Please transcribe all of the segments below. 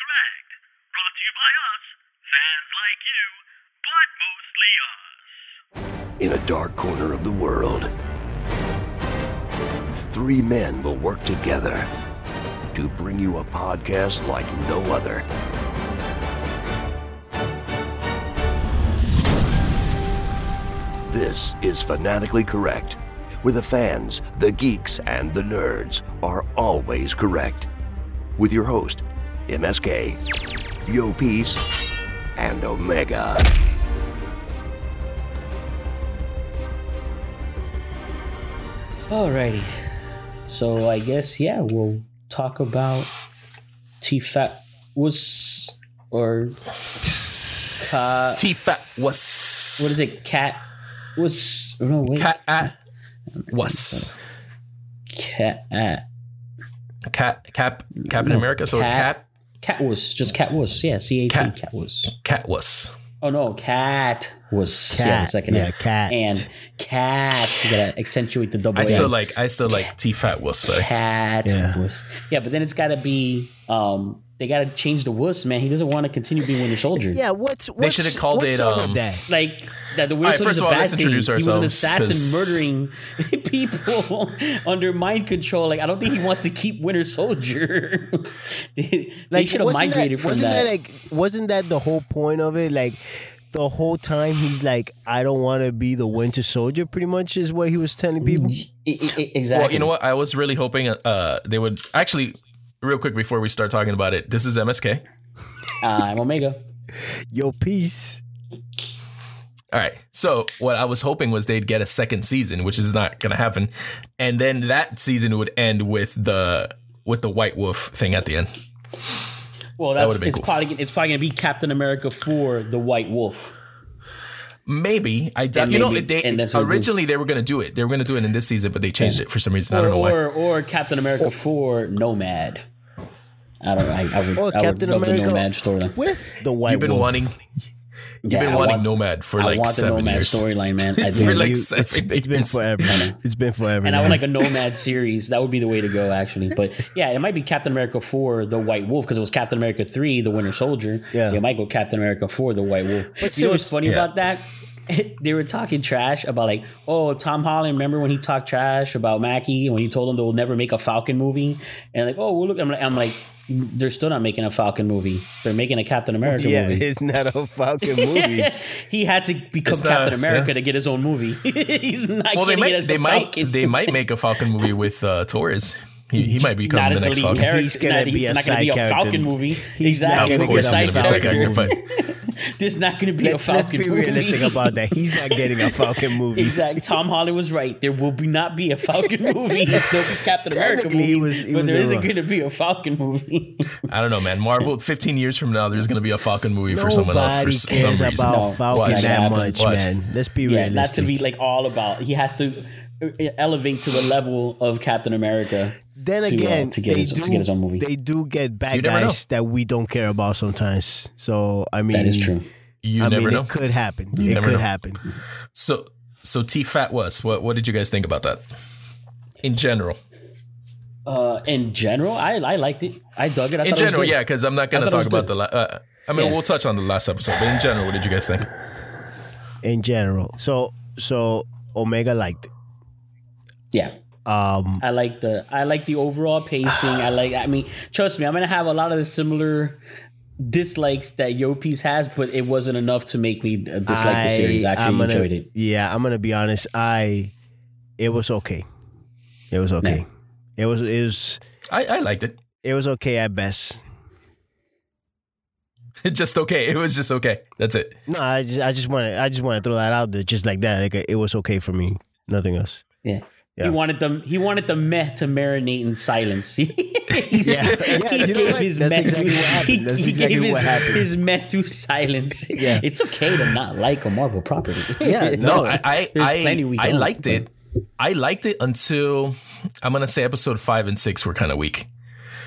Correct. Brought to you by us, fans like you, but mostly us. In a dark corner of the world, three men will work together to bring you a podcast like no other. This is Fanatically Correct, where the fans, the geeks, and the nerds are always correct. With your host, MSK, Yo Peace, and Omega. Alrighty. So I guess yeah, we'll talk about T-Fat was or Ka, T-Fat was. what is it? Cat was oh, no wait. Cat at was. Cat Cat Cap Captain No, America. So Cat- cat Cat was just cat was yeah C A T Cat. cat was cat was. oh no cat was yeah second yeah, cat. and cat you gotta accentuate the double I A. still like I still like T-Fat was. But cat Yeah. was yeah but then it's gotta be um they gotta change the wuss man he doesn't want to continue being Winter Soldier Yeah, what's, what's should have called it, um, that? like that the All Winter right, Soldier's first of a all, bad let's thing. introduce he was an assassin assassin 'cause- murdering people under mind control. Like I don't think he wants to keep Winter Soldier. they they should have migrated that, from wasn't that. like wasn't that the whole point of it? Like the whole time he's like, I don't want to be the Winter Soldier. Pretty much is what he was telling people. Exactly. well, you know what? I was really hoping uh they would actually real quick before we start talking about it. This is MSK. I'm Omega. Yo, peace. All right. So what I was hoping was they'd get a second season, which is not going to happen, and then that season would end with the with the White Wolf thing at the end. Well, that's, would've been it's cool. probably it's probably gonna be Captain America for the White Wolf. Maybe I doubt. And You know, they and that's what we'll do. originally they were going to do it. They were going to do it in this season, but they changed it for some reason. I Or, don't know why. or or Captain America for Nomad. I don't. I, I would. Or I Captain would America the Nomad storyline. with the White Wolf. You've been Wolf. wanting. You've Yeah, been I wanting want- Nomad for I like want the seven Nomad years. storyline, man. I For like You- seven it's, it's been years. forever. It's been forever. and I now. would like a Nomad series. That would be the way to go, actually. But yeah, it might be Captain America for the White Wolf because it was Captain America three, the Winter Soldier. Yeah. it might go Captain America for the White Wolf. But you know what's funny Yeah. about that? they were talking trash about like, oh, Tom Holland. Remember when he talked trash about Mackie when he told him they'll never make a Falcon movie? And like, oh, well, look, I'm like, I'm like, they're still not making a Falcon movie. They're making a Captain America yeah, movie. it's not a Falcon movie. he had to become It's not- Captain America yeah. to get his own movie. He's not Well, they getting it might. as They the might. Falcon. They might make a Falcon movie with uh, Torres. He, he might become not the the next Falcon. character. He's gonna not, be he's a not going to be a side Falcon character. movie. He's not exactly. Of gonna course, he's gonna be a side character, Falcon but There's not going to be let's, a let's Falcon be movie. realistic about that. He's not getting a Falcon movie. Exactly. Tom Holland was right. There will be not be a Falcon movie. There'll be Captain America movie, he was- he but was there in isn't going to be a Falcon movie. I don't know, man. Marvel. Fifteen years from now, there's going to be a Falcon movie for someone else for Nobody cares some reason. about No, Falcon watch. that Watch. much, Watch. man. Let's be yeah, not realistic. to be like all about. He has to uh, elevate to the level of Captain America. Then to, uh, again, to get they his- to do, get his own movie. They do get bad You never know. guys that we don't care about sometimes. So I mean, That is true. You I never mean, know. it could happen. You it never could know. happen. So, so T Fat was. What What did you guys think about that? In general, Uh, in general, I I liked it. I dug it. I in thought it general, yeah. Because I'm not gonna talk about the. La- uh, I mean, Yeah. we'll touch on the last episode, but in general, what did you guys think? In general, so so Omega liked it. Yeah. Um, I like the I like the overall pacing. I like I mean, trust me, I'm gonna have a lot of the similar dislikes that Yo Peace has, but it wasn't enough to make me uh, dislike the series. I I'm actually gonna, enjoyed it. Yeah, I'm gonna be honest. I it was okay. It was okay. It was it was I, I liked it. it was okay at best. It just okay. It was just okay. That's it. No, I just I just want to I just want to throw that out there just like that. Like it was okay for me. Nothing else. Yeah. Yeah. He wanted them. He wanted the meh to marinate in silence. Yeah, yeah, he you know gave what? his That's meh exactly through- what happened. That's exactly gave his, what happened. His meh through silence. Yeah. it's okay to not like a Marvel property. Yeah, No, No, I I I, plenty we I don't, liked it. I liked it until I'm gonna say episode five and six were kind of weak.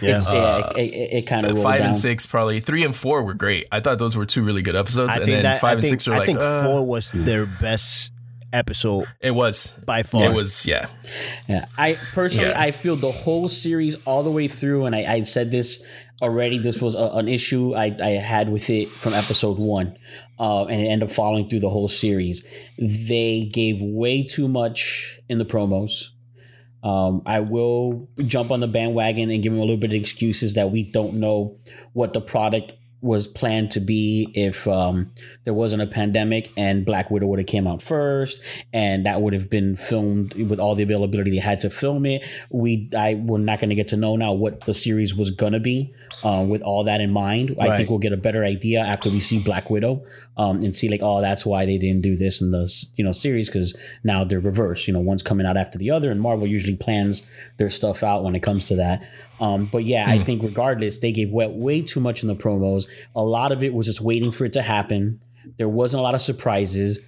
Yeah. It's, yeah, it, it, it kind of five down. and six probably three and four were great. I thought those were two really good episodes, I and think then that five I and think, six were I like think uh, four was their best episode It was by far. It was yeah. Yeah, I personally Yeah. I feel the whole series all the way through, and I, I said this already this was a, an issue I, I had with it from episode one, uh, and it ended up following through the whole series. They gave way too much in the promos. Um, I will jump on the bandwagon and give them a little bit of excuses that we don't know what the product was planned to be if um, there wasn't a pandemic and Black Widow would have came out first and that would have been filmed with all the availability they had to film it. We I we're not going to get to know now what the series was gonna be uh, with all that in mind. I Right. think we'll get a better idea after we see Black Widow um, and see like oh that's why they didn't do this in the you know series because now they're reversed. You know one's coming out after the other and Marvel usually plans their stuff out when it comes to that. Um, but yeah, I think regardless, they gave way, way too much in the promos. A lot of it was just waiting for it to happen. There wasn't a lot of surprises.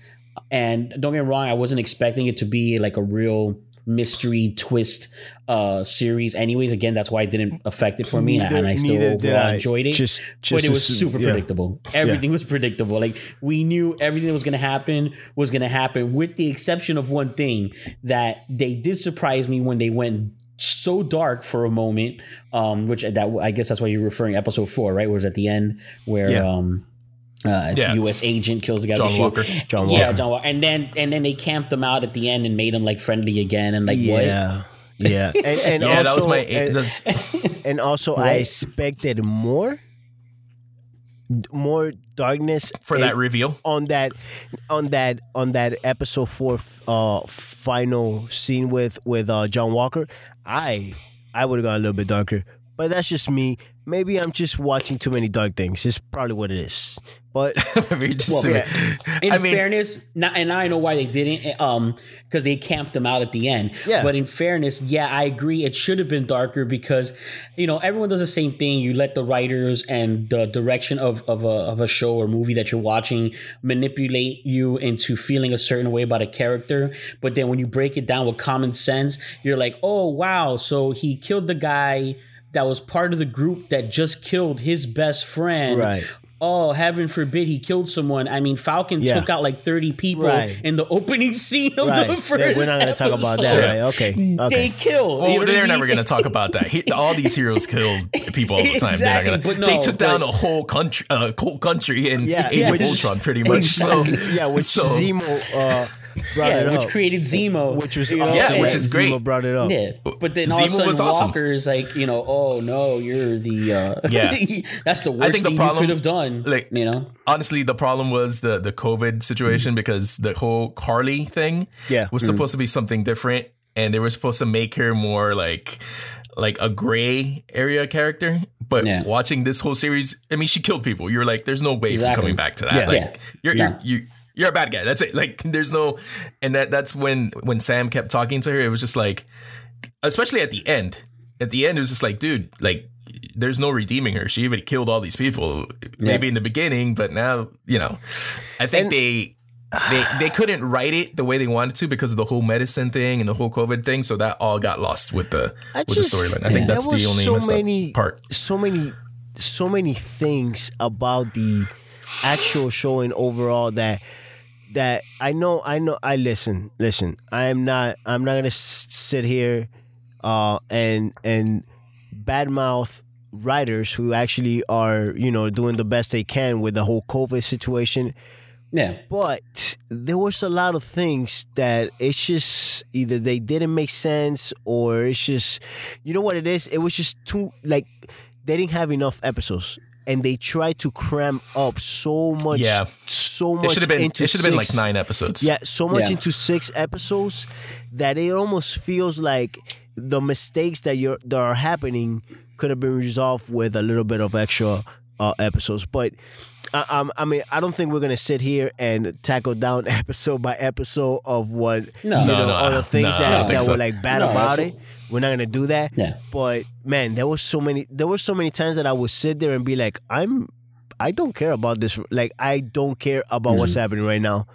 And don't get me wrong, I wasn't expecting it to be like a real mystery twist uh series anyways again that's why it didn't affect it for me and I- and i still overall I. enjoyed it Just- but it was assume- super yeah. predictable everything was predictable like we knew everything that was going to happen was going to happen with the exception of one thing that they did surprise me when they went so dark for a moment um which that i guess that's why you're referring episode four right where it was at the end where Yeah. um uh, Yeah. U.S. agent kills the guy. with John the shield. Walker. Yeah, John Walker. And then and then they camped them out at the end and made them like friendly again and like what? yeah. Yeah, and, and yeah, also, that was my. and, that's, and also I expected more, more darkness for in- that reveal. on that on that on that episode four uh final scene with with uh John Walker i i would have gone a little bit darker but that's just me maybe i'm just watching too many dark things it's probably what it is but Maybe just- Well, yeah. In I mean- fairness, now, and I know why they didn't, um, because they camped them out at the end. Yeah. But in fairness, yeah, I agree. It should have been darker because, you know, everyone does the same thing. You let the writers and the direction of of a of a show or movie that you're watching manipulate you into feeling a certain way about a character. But then when you break it down with common sense, you're like, oh wow, so he killed the guy that was part of the group that just killed his best friend Right. oh heaven forbid he killed someone i mean falcon Yeah. took out like 30 people Right. in the opening scene of right the Yeah, first we're not gonna talk about that episode. right okay they killed Well, you know they're mean? never going to talk about that. He, all these heroes killed people all the time. they're not Exactly, gonna, but no, they took down a whole country, uh, whole country in Yeah, Age which of is- Ultron, pretty much. So, yeah which so, zemo uh brought yeah it which up created zemo which was you awesome Yeah, which is great. Zemo brought it up yeah, but then all of a sudden was awesome. Walker is like, you know, oh no, you're the uh Yeah. that's the worst think the thing problem- you could have done. like- you know, honestly, the problem was the the COVID situation because the whole Karli thing Yeah. was supposed to be something different, and they were supposed to make her more like like a gray area character. But Yeah. watching this whole series, I mean, she killed people. You're like, there's no way Exactly. for coming back to that. Yeah. Like, Yeah. you're No. you're you. You're a bad guy. That's it. Like, there's no, and that that's when when Sam kept talking to her. It was just like, especially at the end. At the end, it was just like, dude, like, there's no redeeming her. She even killed all these people. Maybe in the beginning, but now, you know, I think And- they they they couldn't write it the way they wanted to because of the whole medicine thing and the whole COVID thing. So that all got lost with the I with just- the storyline. I think that's the only so many part. so many so many things about the actual show and overall that that I know I know I listen listen. I am not I'm not gonna sit here uh and and badmouth writers who actually are you know doing the best they can with the whole COVID situation. Yeah, but there was a lot of things that it's just either they didn't make sense or it's just you know what it is? It was just too like they didn't have enough episodes and they tried to cram up so much Yeah. so It much should have been into it should have been like nine episodes. yeah so much Yeah. into six episodes that it almost feels like the mistakes that you're that are happening could have been resolved with a little bit of extra uh, episodes but I, um, I mean, I don't think we're gonna sit here and tackle down episode by episode of what No. you know no, all the things no, that, don't that so. were like bad No, about that's- it. We're not gonna do that. Yeah. But man, there was so many. There were so many times that I would sit there and be like, I'm, I don't care about this. Like I don't care about what's Mm-hmm. happening right now.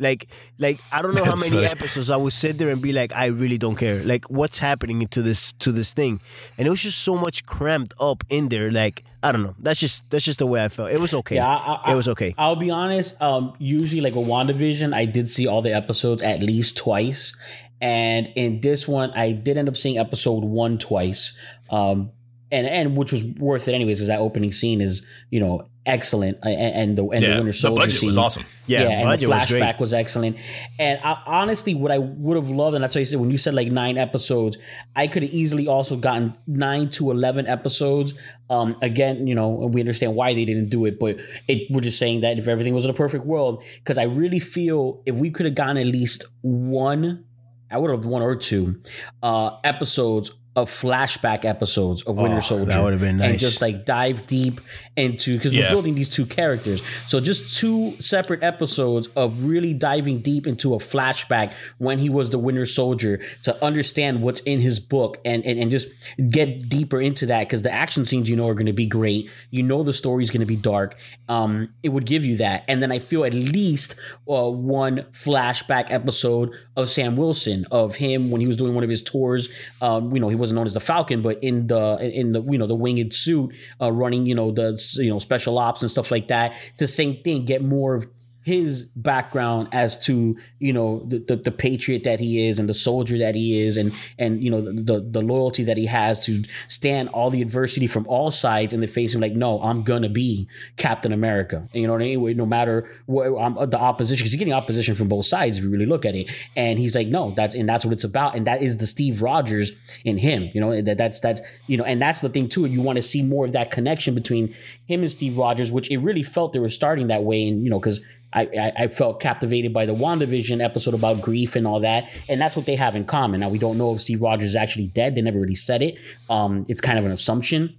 Like, like I don't know how many episodes I would sit there and be like, I really don't care. Like, what's happening to this to this thing? And it was just so much cramped up in there. Like, I don't know. That's just that's just the way I felt. It was okay. Yeah, I, I, it was okay. I'll be honest. Um, usually, like a WandaVision, I did see all the episodes at least twice, and in this one, I did end up seeing episode one twice. Um, and and which was worth it anyways, because that opening scene is you know excellent, and, and the and the Yeah, Winter the Soldier budget scene was awesome. Yeah, yeah and the budget was flashback was, excellent. And I, honestly, what I would have loved, and that's why you said when you said like nine episodes, I could have easily also gotten nine to eleven episodes. Um, again, you know, we understand why they didn't do it, but it we're just saying that if everything was in a perfect world, because I really feel if we could have gotten at least one, I would have one or two uh, episodes of flashback episodes of Winter Oh, Soldier. that would have been nice. And just like dive deep into because we're building these two characters. So just two separate episodes of really diving deep into a flashback when he was the Winter Soldier to understand what's in his book and and, and just get deeper into that because the action scenes you know are going to be great. You know the story's going to be dark. Um, it would give you that, and then I feel at least uh, one flashback episode of Sam Wilson of him when he was doing one of his tours. Um, you know he wasn't known as the Falcon, but in the in the you know the winged suit, uh, running you know the you know special ops and stuff like that. It's the same thing. Get more of his background as to you know the, the, the patriot that he is and the soldier that he is and and you know the, the the loyalty that he has to stand all the adversity from all sides in the face of like no I'm gonna be Captain America. And you know what I mean? No matter what I'm uh, the opposition because he's getting opposition from both sides if you really look at it. And he's like no that's and that's what it's about. And that is the Steve Rogers in him you know that that's that's you know and that's the thing too you want to see more of that connection between him and Steve Rogers which it really felt they were starting that way and you know because I, I, I felt captivated by the WandaVision episode about grief and all that. And that's what they have in common. Now, we don't know if Steve Rogers is actually dead. They never really said it. Um, it's kind of an assumption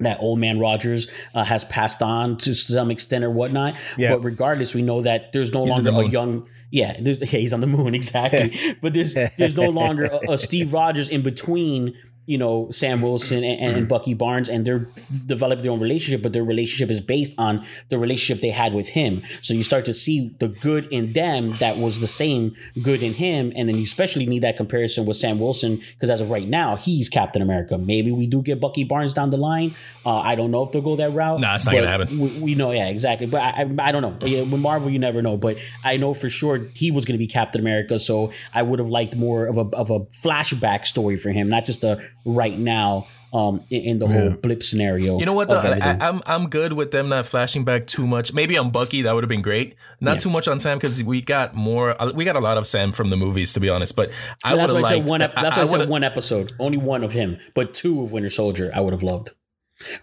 that old man Rogers uh, has passed on to some extent or whatnot. Yeah. But regardless, we know that there's no on longer a young. Yeah, yeah, he's on the moon exactly. but there's there's no longer a, a Steve Rogers in between. You know Sam Wilson and, and Bucky Barnes, and they're developed their own relationship, but their relationship is based on the relationship they had with him. So you start to see the good in them that was the same good in him, and then you especially need that comparison with Sam Wilson because as of right now, he's Captain America. Maybe we do get Bucky Barnes down the line. Uh, I don't know if they'll go that route. Nah, it's not gonna happen. We, we know, yeah, exactly. But I, I, I don't know. Yeah, with Marvel, you never know. But I know for sure he was going to be Captain America. So I would have liked more of a of a flashback story for him, not just a right now um, in, in the whole blip scenario. You know what? Though? I, everything. I'm I'm good with them not flashing back too much. Maybe on Bucky that would have been great. Not Yeah. too much on Sam because we got more. uh, We got a lot of Sam from the movies, to be honest. But I would that's have why I liked. said one. Ep- I- that's I why I, said one episode, only one of him, but two of Winter Soldier. I would have loved,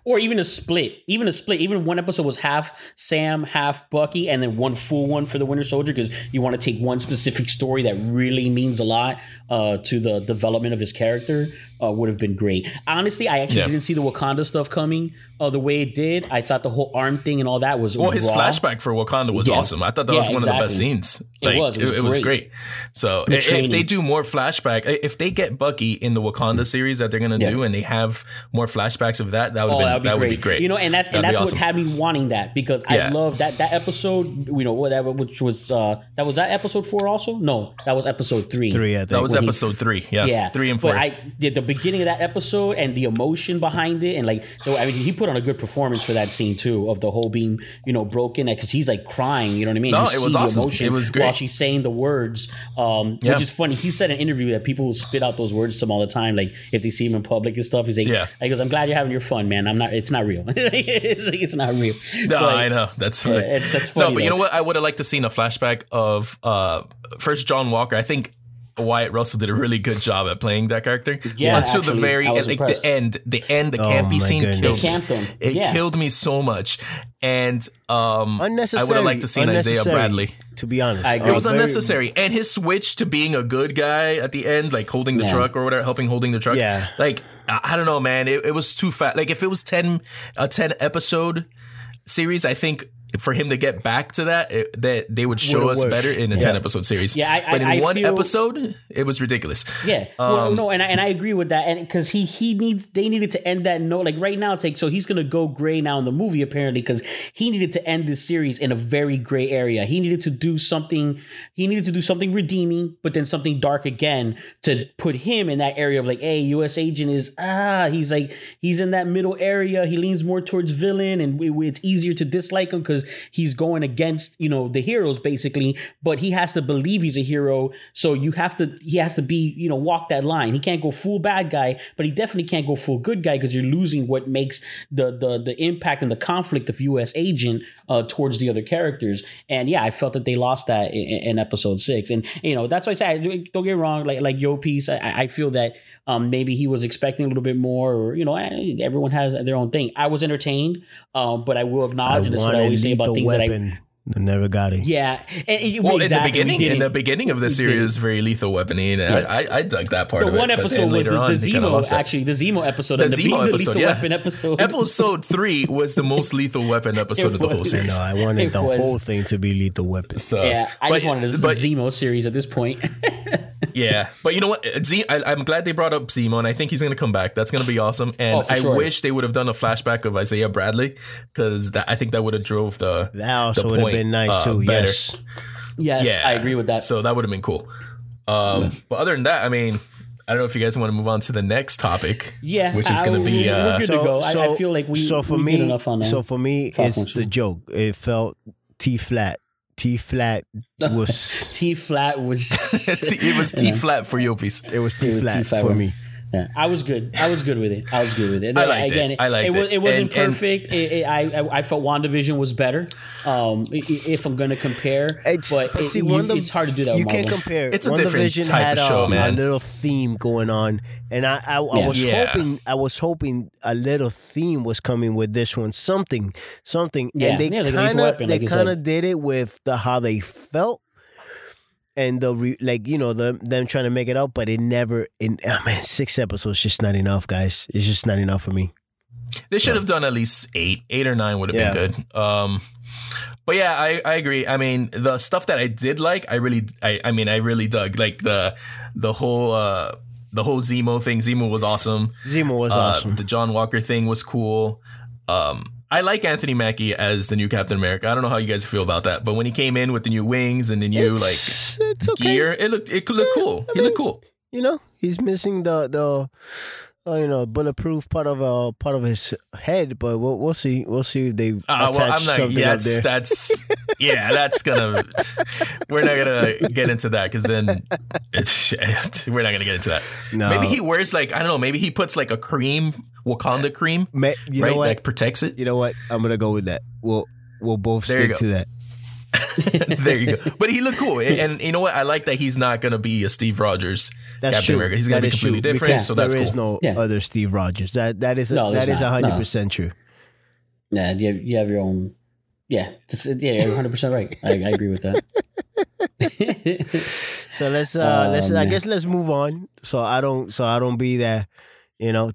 or even a split, even a split. Even if one episode was half Sam, half Bucky, and then one full one for the Winter Soldier, because you want to take one specific story that really means a lot uh, to the development of his character. Uh, would have been great. Honestly, I actually Yeah. didn't see the Wakanda stuff coming uh, the way it did. I thought the whole arm thing and all that was Well, his raw. flashback for Wakanda was Yeah. awesome. I thought that Yeah, was one of the best exactly. scenes. It Like, was. It was great. great. So The if, if training. they do more flashback, if they get Bucky in the Wakanda series that they're gonna Yeah. do, and they have more flashbacks of that, that would Oh, been, that would be, that great. would be great. You know, and that's That'd be that's awesome. what had me wanting that because I love that that episode. You know, whatever, which was uh that was that episode four also. No, that was episode three. Three, I think. that was when he- episode three. Yeah, Yeah, three and four. But I did the beginning of that episode and the emotion behind it, and like, so, I mean, he put on a good performance for that scene too, of the whole being, you know, broken because he's like crying. You know what I mean? No, You it was awesome. It was great. while she's saying the words, um, Yeah. which is funny. He said in an interview that people spit out those words to him all the time, like if they see him in public and stuff. He's like, Yeah. he goes, "I'm glad you're having your fun, man. I'm not. It's not real. it's, like, it's not real." No, But- I know that's Yeah, funny. it's- that's no, funny, but you know what? I would have liked to seen a flashback of uh first John Walker. I think Wyatt Russell did a really good job at playing that character. Yeah, until actually, the very I was like the end, the end, the Oh campy my scene goodness. killed me. It Yeah. killed me so much, and um, I would have liked to see Isaiah Bradley. To be honest, I agree. It was Very- unnecessary, and his switch to being a good guy at the end, like holding the Yeah. truck or whatever, helping holding the truck. Yeah. like I, I don't know, man. It, it was too fast. Like if it was ten a ten episode series, I think for him to get back to that, it, that they would show Would've us worked. better in a Yeah. ten episode series. Yeah, I- but in I- I one feel- episode, it was ridiculous. Yeah, well, Um, no, and I, and I agree with that, and because he he needs they needed to end that note. Like right now, it's like so he's gonna go gray now in the movie apparently because he needed to end this series in a very gray area. He needed to do something. He needed to do something redeeming, but then something dark again to put him in that area of like, hey, U.S. agent is ah, he's like he's in that middle area. He leans more towards villain, and we, we- it's easier to dislike him because because he's going against you know the heroes basically, but he has to believe he's a hero. So you have to he has to be you know walk that line. He can't go full bad guy, but he definitely can't go full good guy because you're losing what makes the the the impact and the conflict of U.S. agent uh, towards the other characters. And yeah, I felt that they lost that in, in episode six. And you know that's why I say don't get wrong. Like like Yo Peace, I, I feel that um, maybe he was expecting a little bit more, or you know, eh, everyone has their own thing. I was entertained, um, but I will acknowledge, and this is what I always say about things that I Weapon. I never got it. yeah. And, and- Well, exactly, in the beginning, in the beginning of the series, was very lethal weapony, and I, I, I dug that part the of it. one but episode was later the, on, the Zemo, actually, the Zemo episode, The and the, Zemo the episode, Lethal yeah. Weapon episode. Episode three was the most lethal weapon episode of the whole series. No, I wanted It the was- whole thing to be Lethal Weapon. So, yeah, I but- just wanted a but- Zemo series at this point. Yeah, but you know what? Uh, Z- I, I'm glad they brought up Zemo, and I think he's going to come back. That's going to be awesome. And Oh, I sure. wish they would have done a flashback of Isaiah Bradley because I think that would have drove the That also the would have been nice uh, too. better. Yes. yes, Yeah. I agree with that. So that would have been cool. Um, But other than that, I mean, I don't know if you guys want to move on to the next topic. Yeah, which is going to be. we're Uh, good. to go. I- I feel like we- so for we me enough on that. so for me Falcon it's the joke. It felt T flat. T flat was T flat was it was T flat for your it was It was T-flat for me. Yeah, I was good. I was good with it. I was good with it. I liked it. Again, I liked was, it. It wasn't And- and- perfect. It, it, I, I I felt Wandavision was better. Um, i- i- if I'm gonna compare, It's, but it, see, you- Wanda- it's hard to do that. You can't Marvel. compare. It's a One different Division type had of show, a, man. a little theme going on, and I I, I Yeah. was Yeah. hoping I was hoping a little theme was coming with this one, something, something, Yeah. and they Yeah, kind of they like kind of did it with the how they felt. And the re, like you know the them trying to make it up, but it never. In oh man, six episodes just not enough, guys. It's just not enough for me. They should have done at least eight, eight or nine would have Yeah. been good. Um, but yeah, I, I agree. I mean, the stuff that I did like, I really, I, I mean, I really dug like the the whole uh the whole Zemo thing. Zemo was awesome. Zemo was Uh, awesome. The John Walker thing was cool. Um, I like Anthony Mackie as the new Captain America. I don't know how you guys feel about that, but when he came in with the new wings and the new like it's, it's okay. gear, it looked it looked cool. he looked cool. you know he's missing the the uh, you know bulletproof part of uh part of his head but we'll, we'll see we'll see if they Uh, attach well, I'm not. something Yeah, up there that's, that's yeah, that's gonna. We're not gonna get into that because then it's, we're not gonna get into that. No. Maybe he wears like I don't know. Maybe he puts like a cream, Wakanda cream, Ma- you right? know what Like protects it. you know what i'm gonna go with that we'll we'll both There stick to that there you go. But he looked cool, and, and you know what? I like that he's not gonna be a Steve Rogers that's Captain true America. He's gonna be completely true, different. because So that's there cool. is no Yeah. other steve rogers that that is No, that there's is not. 100% true Yeah, you have, you have your own. Yeah, it's- yeah, you're 100 percent right. I, I agree with that. so let's uh Oh, let's i guess let's move on so i don't so i don't be that you know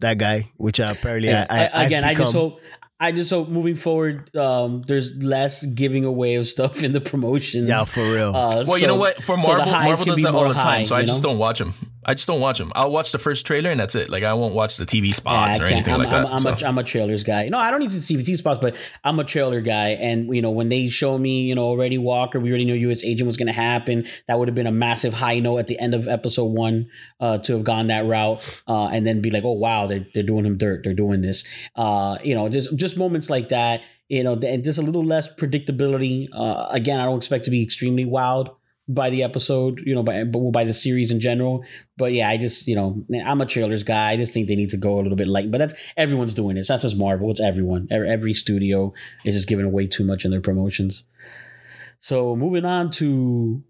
that guy which I apparently Yeah, I, I, I- again, I've just become. hope. I just hope moving forward, um, there's less giving away of stuff in the promotions. yeah for real Uh, Well, you know what? For so the Marvel, highs Marvel does that all more the time. high, so I just know? don't watch them. I just don't watch them. I'll watch the first trailer and that's it. Like I won't watch the TV Yeah, spots or anything I'm, like I'm, that. I'm, so. a, I'm a trailers guy. No, I don't need to see TV spots, but I'm a trailer guy. And you know, when they show me, you know, already Walker, we already knew U.S. Agent was going to happen. That would have been a massive high note at the end of episode one uh, to have gone that route, uh, and then be like, oh wow, they're they're doing him dirt. They're doing this. Uh, you know, just just moments like that. You know, and just a little less predictability. Uh, again, I don't expect to be extremely wowed by the episode, you know, by but by the series in general. But yeah, I just you know I'm a trailers guy. I just think they need to go a little bit light. But that's everyone's doing this. That's just Marvel. It's everyone. Every, every studio is just giving away too much in their promotions. So moving on to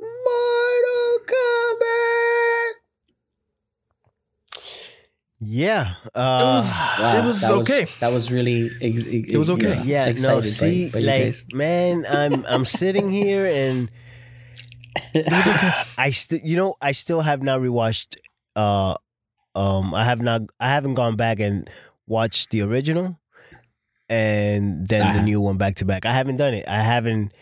Mortal Kombat. yeah uh It was- Wow, it was that okay. that was really. Ex- It was okay. yeah no excited by- see by you like guys. man i'm i'm sitting here and i still you know i still have not rewatched uh um i have not i haven't gone back and watched the original and then the Ah. new one back to back i haven't done it i haven't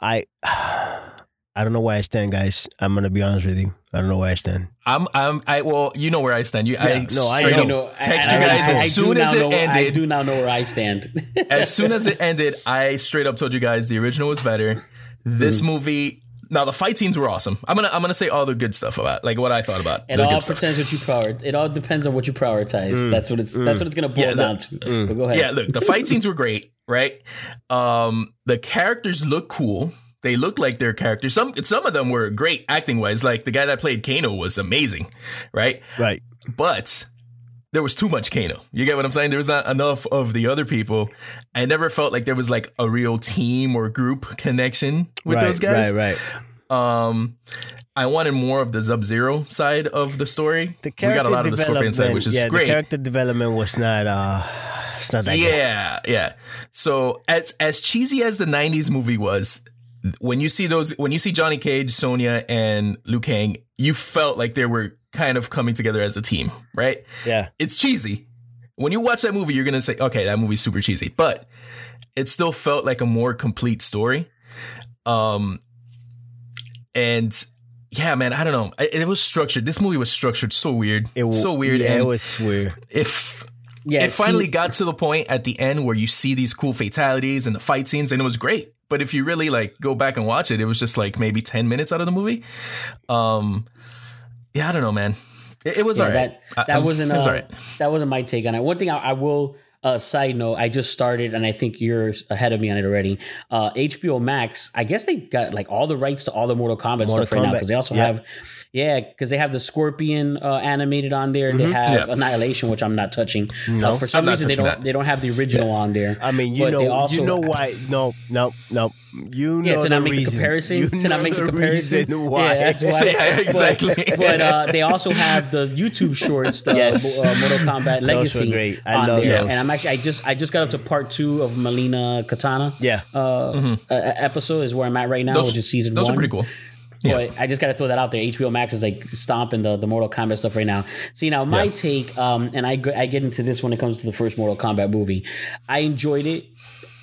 i i don't know where i stand guys i'm gonna be honest with you i don't know where i stand I'm, I'm, I well, you know where I stand. You, I no, I straight know. text I- you guys I- as I do soon as it know- I do now know where I stand. as soon as it ended, I straight up told you guys the original was better. This Mm-hmm. movie now the fight scenes were awesome. I'm gonna I'm gonna say all the good stuff about like what I thought about It all good stuff. depends what you prioritize. It all depends on what you prioritize. Mm, that's what it's. That's what it's gonna mm. boil Yeah, the- down to. Mm. But go ahead. Yeah, look, the fight scenes were great, right? Um, the characters look cool. They look like their characters. Some some of them were great acting wise. Like the guy that played Kano was amazing, right? Right. But there was too much Kano. You get what I'm saying? There was not enough of the other people. I never felt like there was like a real team or group connection with right, those guys. Right. Right. Um, I wanted more of the Sub Zero side of the story. The we got a lot of the Scorpion side, which is yeah, great. The character development was not. uh It's not that. good. Yeah, yeah. So as as cheesy as the '90s movie was, when you see those, when you see Johnny Cage, Sonya, and Liu Kang, you felt like there were kind of coming together as a team, right? Yeah. It's cheesy. When you watch that movie, you're gonna say, "Okay, that movie's super cheesy," but it still felt like a more complete story. Um, and yeah, man, I don't know. It, was structured. This movie was structured so weird, It w- so weird. Yeah, and it was weird. if Yeah, it finally got to the point at the end where you see these cool fatalities and the fight scenes, and it was great. But if you really like go back and watch it, it was just like maybe ten minutes out of the movie. Um, yeah, I don't know, man. It, it was Yeah, alright. that I- that um, wasn't. It was uh, alright. That wasn't my take on it. One thing I, I will. Uh, side note, I just started, and I think you're ahead of me on it already. Uh, HBO Max, I guess they got like all the rights to all the Mortal Kombat Mortal stuff right now because they also yeah. have, yeah, because they have the Scorpion uh, animated on there. They have Mm-hmm. Yeah. Annihilation, which I'm not touching. No. Uh, for some reason they don't that. they don't have the original on there. I mean, you know, also- you know why? No, no, no. You know Yeah, to the not make the reason. comparison. You to not make the, comparison. why. Yeah, that's why. Yeah, exactly. But, but, uh, they also have the YouTube shorts, the Yes. uh, Mortal Kombat Legacy. great. I on love there. those. And I'm actually, I just, I just got up to part two of Mileena Kitana. Yeah. Uh, uh, episode is where I'm at right now, Mm-hmm. Those, which is season those one. are pretty cool. But I just got to throw that out there. HBO Max is like stomping the, the Mortal Kombat stuff right now. See, now my Yeah. take, um, and I, I get into this when it comes to the first Mortal Kombat movie. I enjoyed it.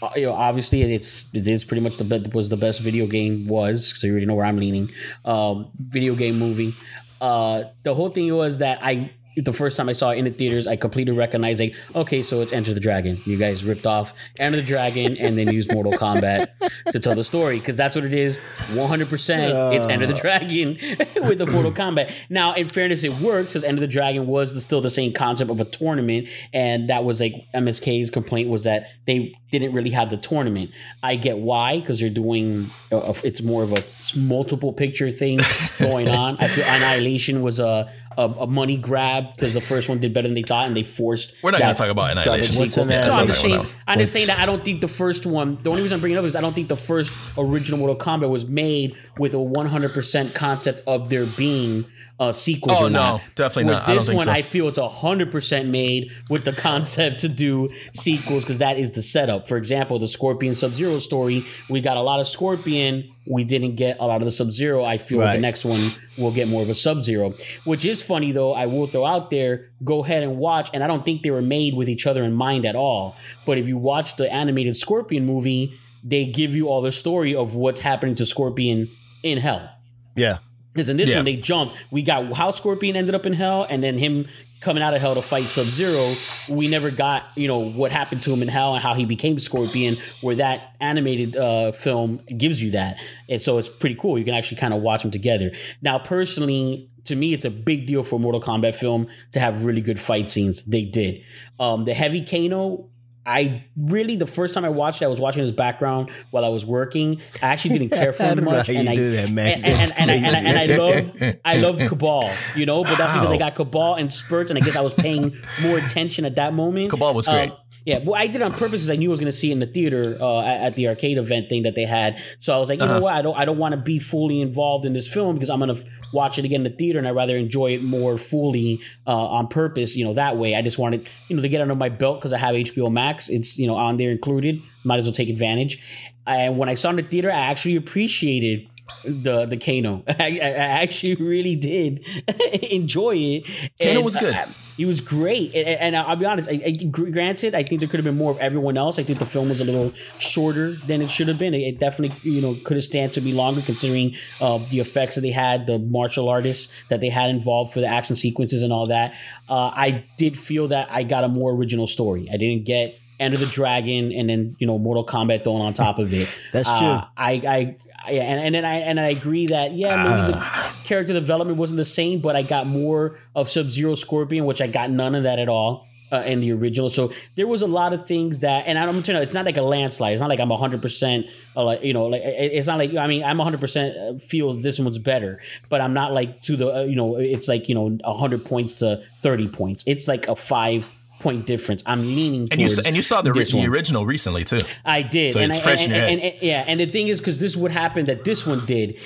Uh, you know, obviously, it's it is pretty much the be- was the best video game was. So you already know where I'm leaning. Um, video game movie. Uh, the whole thing was that I the first time I saw it in the theaters, I completely recognized like, okay, so it's Enter the Dragon. You guys ripped off Enter the Dragon and then used Mortal Kombat to tell the story because that's what it is. 100%. It's Enter the uh. Dragon with the Mortal Kombat. Now, in fairness, it works because Enter the Dragon was the, still the same concept of a tournament, and that was like MSK's complaint was that they didn't really have the tournament. I get why because you're doing a- it's more of a multiple picture thing going on. I feel Annihilation was a a, a money grab because the first one did better than they thought, and they forced. We're not gonna talk about double Annihilation. What's sequel. No, I'm just saying. I'm just saying that I don't think the first one. The only reason I'm bringing it up is I don't think the first original Mortal Kombat was made with a 100% concept of there being uh, sequels. Oh, or no, not. definitely with not. I This think one, so. I feel it's 100% made with the concept to do sequels because that is the setup. For example, the Scorpion Sub Zero story, we got a lot of Scorpion. We didn't get a lot of the Sub Zero. I feel Right. the next one will get more of a Sub Zero, which is funny though. I will throw out there, go ahead and watch. And I don't think they were made with each other in mind at all. But if you watch the animated Scorpion movie, they give you all the story of what's happening to Scorpion in hell. Yeah. Because in this Yeah. one, they jumped. We got how Scorpion ended up in hell, and then him coming out of hell to fight Sub Zero. We never got, you know, what happened to him in hell and how he became Scorpion, where that animated uh, film gives you that. And so it's pretty cool. You can actually kind of watch them together. Now, personally, to me, it's a big deal for a Mortal Kombat film to have really good fight scenes. They did. Um, the Heavy Kano. I really the first time I watched it, I was watching his background while I was working. I actually didn't care for him much, and I do that, man. and, and, That's and, I- and, I- and loved I loved Kabal, you know, but that's because I got Kabal and spurts, and I guess I was paying more attention at that moment. Kabal was great. Um, yeah, well, I did it on purpose because I knew I was going to see it in the theater uh, at, the arcade event thing that they had. So I was like, you know what, I don't, I don't want to be fully involved in this film because I'm going to watch it again in the theater, and I'd rather enjoy it more fully uh, on purpose. You know, that way. I just wanted, you know, to get under my belt because I have HBO Max. It's you know on there included. Might as well take advantage. And when I saw it in the theater, I actually appreciated the the Kano. I, I actually really did enjoy it. Kano And, was good. uh, he was great, and, and I'll be honest. I, I, granted, I think there could have been more of everyone else. I think the film was a little shorter than it should have been. It, it definitely, you know, could have stand to be longer considering uh, the effects that they had, the martial artists that they had involved for the action sequences and all that. Uh, I did feel that I got a more original story. I didn't get Enter the Dragon, and then you know Mortal Kombat thrown on top of it. That's Uh, true. I, I, I and, and then I and I agree that yeah, maybe the character development wasn't the same, but I got more of Sub Zero Scorpion, which I got none of that at all. Uh, in the original, so there was a lot of things that, and I'm you, it's not like a landslide. It's not like I'm 100, percent like you know, like it's not like I mean, I'm 100 percent feel this one's better, but I'm not like to the uh, you know, it's like you know, 100 points to 30 points. It's like a five point difference. I'm leaning And you and you saw the, ri- the original recently too. I did. So and it's I- fresh and, in your and- head. and- yeah, and the thing is, because this is what happened that this one did,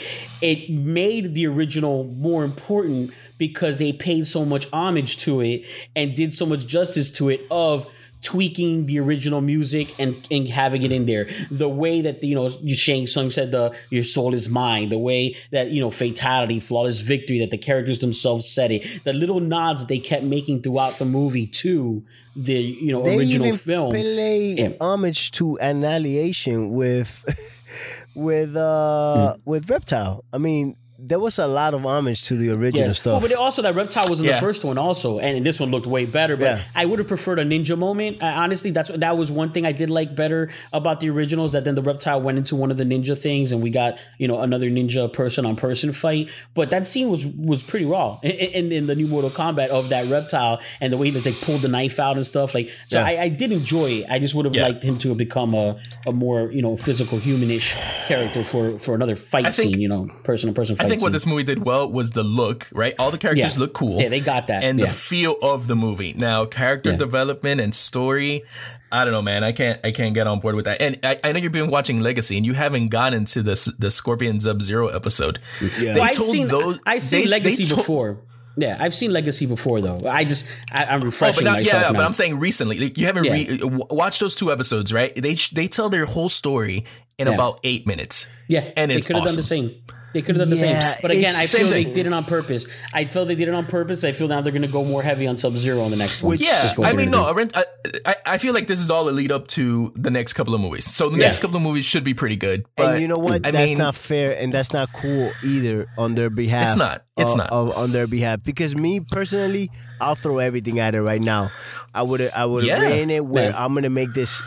it made the original more important because they paid so much homage to it and did so much justice to it of tweaking the original music and, and having it in there. The way that you know Shang Tsung said the your soul is mine. The way that you know fatality, flawless victory, that the characters themselves said it. The little nods that they kept making throughout the movie to the you know They original even film. pay Yeah. homage to Annihilation with with uh Hmm. with Reptile. I mean, there was a lot of homage to the original Yes. stuff. Well, but also that reptile was in Yeah. the first one also, and this one looked way better. But Yeah. I would have preferred a ninja moment. I, honestly, that's that was one thing I did like better about the originals. That then the reptile went into one of the ninja things, and we got you know another ninja person on person fight. But that scene was was pretty raw in, in, in the new Mortal Kombat of that reptile and the way that they pulled the knife out and stuff. Like, so Yeah. I, I did enjoy it. I just would have Yeah. liked him to have become a, a more you know physical humanish character for for another fight I think- scene. You know, person to person fight. I think what this movie did well was the look, right? All the characters Yeah. look cool. Yeah, they got that. And Yeah. the feel of the movie. Now, character Yeah. development and story, I don't know, man. I can't I can't get on board with that. And I, I know you've been watching Legacy and you haven't gotten to this the Scorpion Sub Zero episode. Yeah. They I've told seen those I've seen they- they Legacy told- before. Yeah, I've seen Legacy before though. I just I, I'm Oh, refreshing but not, myself yeah, now. but I'm saying recently. Like, you haven't Yeah. re- watched those two episodes, right? They they tell their whole story in Yeah. about eight minutes. yeah, and they it's could have done the awesome. same. They could have done the same. But again, I it's- feel they did it on purpose. I feel they did it on purpose. I feel now they're going to go more heavy on Sub Zero on the next one. Yeah, I mean, no. I, I, I feel like this is all a lead up to the next couple of movies. So the Yeah. next couple of movies should be pretty good. But and you know what? I that's mean, not fair, and that's not cool either on their behalf. It's not. It's uh, not. of- on their behalf because me personally, I'll throw everything at it right now. I would I would Yeah. written it where Yeah. I'm gonna make this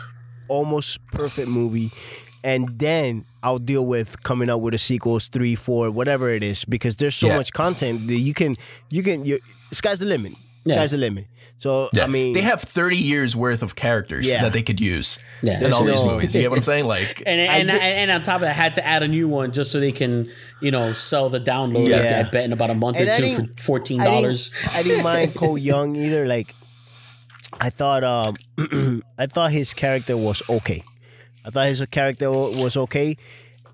almost perfect movie, and then I'll deal with coming up with a sequels three, four, whatever it is, because there's so Yeah. much content that you can you can you sky's the limit. Yeah. Sky's the limit. So yeah, I mean, they have 30 years worth of characters Yeah. that they could use Yeah. in all There's these no- movies. You get what I'm saying? Like, And and, I and, and on top of that, I had to add a new one just so they can, you know, sell the download. Yeah. I bet in about a month And or I two for fourteen dollars I didn't mind Cole Young either. Like, I thought, um, I thought his character was okay. I thought his character was okay.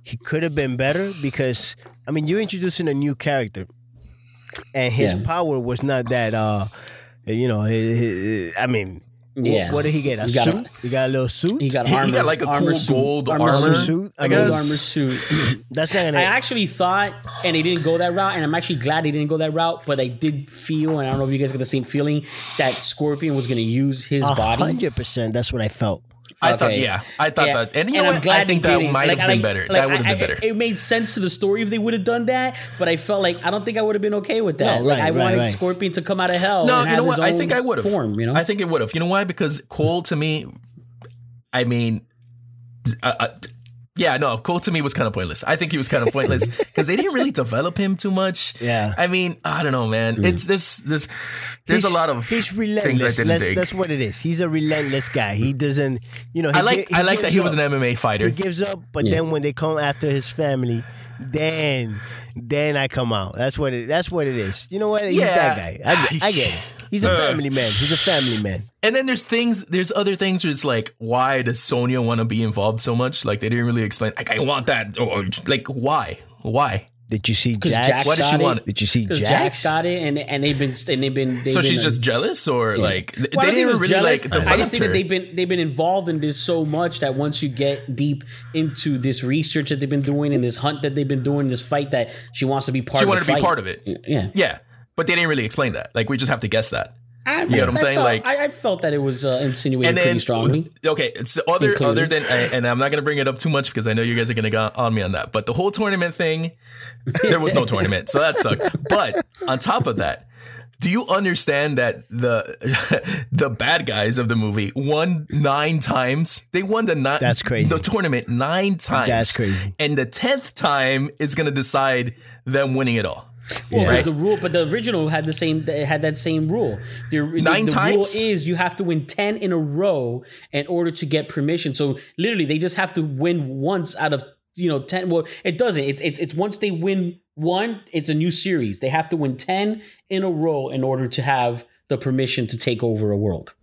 He could have been better because I mean, you're introducing a new character, and his Yeah. power was not that. uh You know, hi- hi- I mean, Yeah. What did he get? A He got a- suit? he got a little suit. He got He- he armor. got like a armor cool suit, gold armor, armor suit, suit, I I guess. gold armor suit. That's not gonna. I actually thought, and they didn't go that route, and I'm actually glad they didn't go that route. But I did feel, and I don't know if you guys got the same feeling, that Scorpion was going to use his a body. hundred percent. That's what I felt. I thought, yeah, I thought Yeah. that. And you know I'm glad I think they that might have I- been like- better. like, that would have been better. I- It made sense to the story if they would have done that, but I felt like I don't think I would have been okay with that. No, like, right, I right, wanted right. Scorpion to come out of hell. No, and you have know what? I think I would have. form. You know, I think it would have. You know why? Because Cole to me, I mean, uh, uh, yeah, no, Cole to me was kind of pointless. I think he was kind of pointless because they didn't really develop him too much. Yeah. I mean, I don't know, man. Mm. It's there's there's there's He's- a lot of he's things I relentless. didn't That's, dig. that's what it is. He's a relentless guy. He doesn't, you know. He I like gi- I like that he was an. MMA fighter. He gives up, but Yeah. then when they come after his family, then then I come out. That's what it. That's what it is. You know what? He's Yeah. that guy. I, I get it. He's a Uh. family man. He's a family man. And then there's things, there's other things where it's like, why does Sonya want to be involved so much? Like they didn't really explain. Like I want that. Or like why? Why? Did you see Jack? Jax? Jax Why does she want it. it? Did you see Jack? Jax? Jax got it, and and they've been and they've been. They've So been, she's uh, just jealous, or like th- Well, I don't they think didn't really jealous. like I just think her. that they've been they've been involved in this so much that once you get deep into this research that they've been doing and this hunt that they've been doing, this fight that she wants to be part. she of wanted the to be part of it. Yeah, Yeah, but they didn't really explain that. Like we just have to guess that. I, You know what I'm I saying? Felt, Like- I, I felt that it was uh, insinuated And pretty then strongly. okay, so other Included. other than and I'm not gonna bring it up too much because I know you guys are gonna go on me on that. But the whole tournament thing, there was no tournament, so that sucked. But on top of that, Do you understand that the the bad guys of the movie won nine times? They won the ni- That's crazy. The tournament nine times. That's crazy. And the tenth time is gonna decide them winning it all. Well, Yeah. but the rule, but the original had the same it had that same rule. The, the- Nine the rule times? is you have to win ten in a row in order to get permission. So literally, they just have to win once out of you know ten. Well, it doesn't. It's it's, it's once they win one, it's a new series. They have to win ten in a row in order to have the permission to take over a world.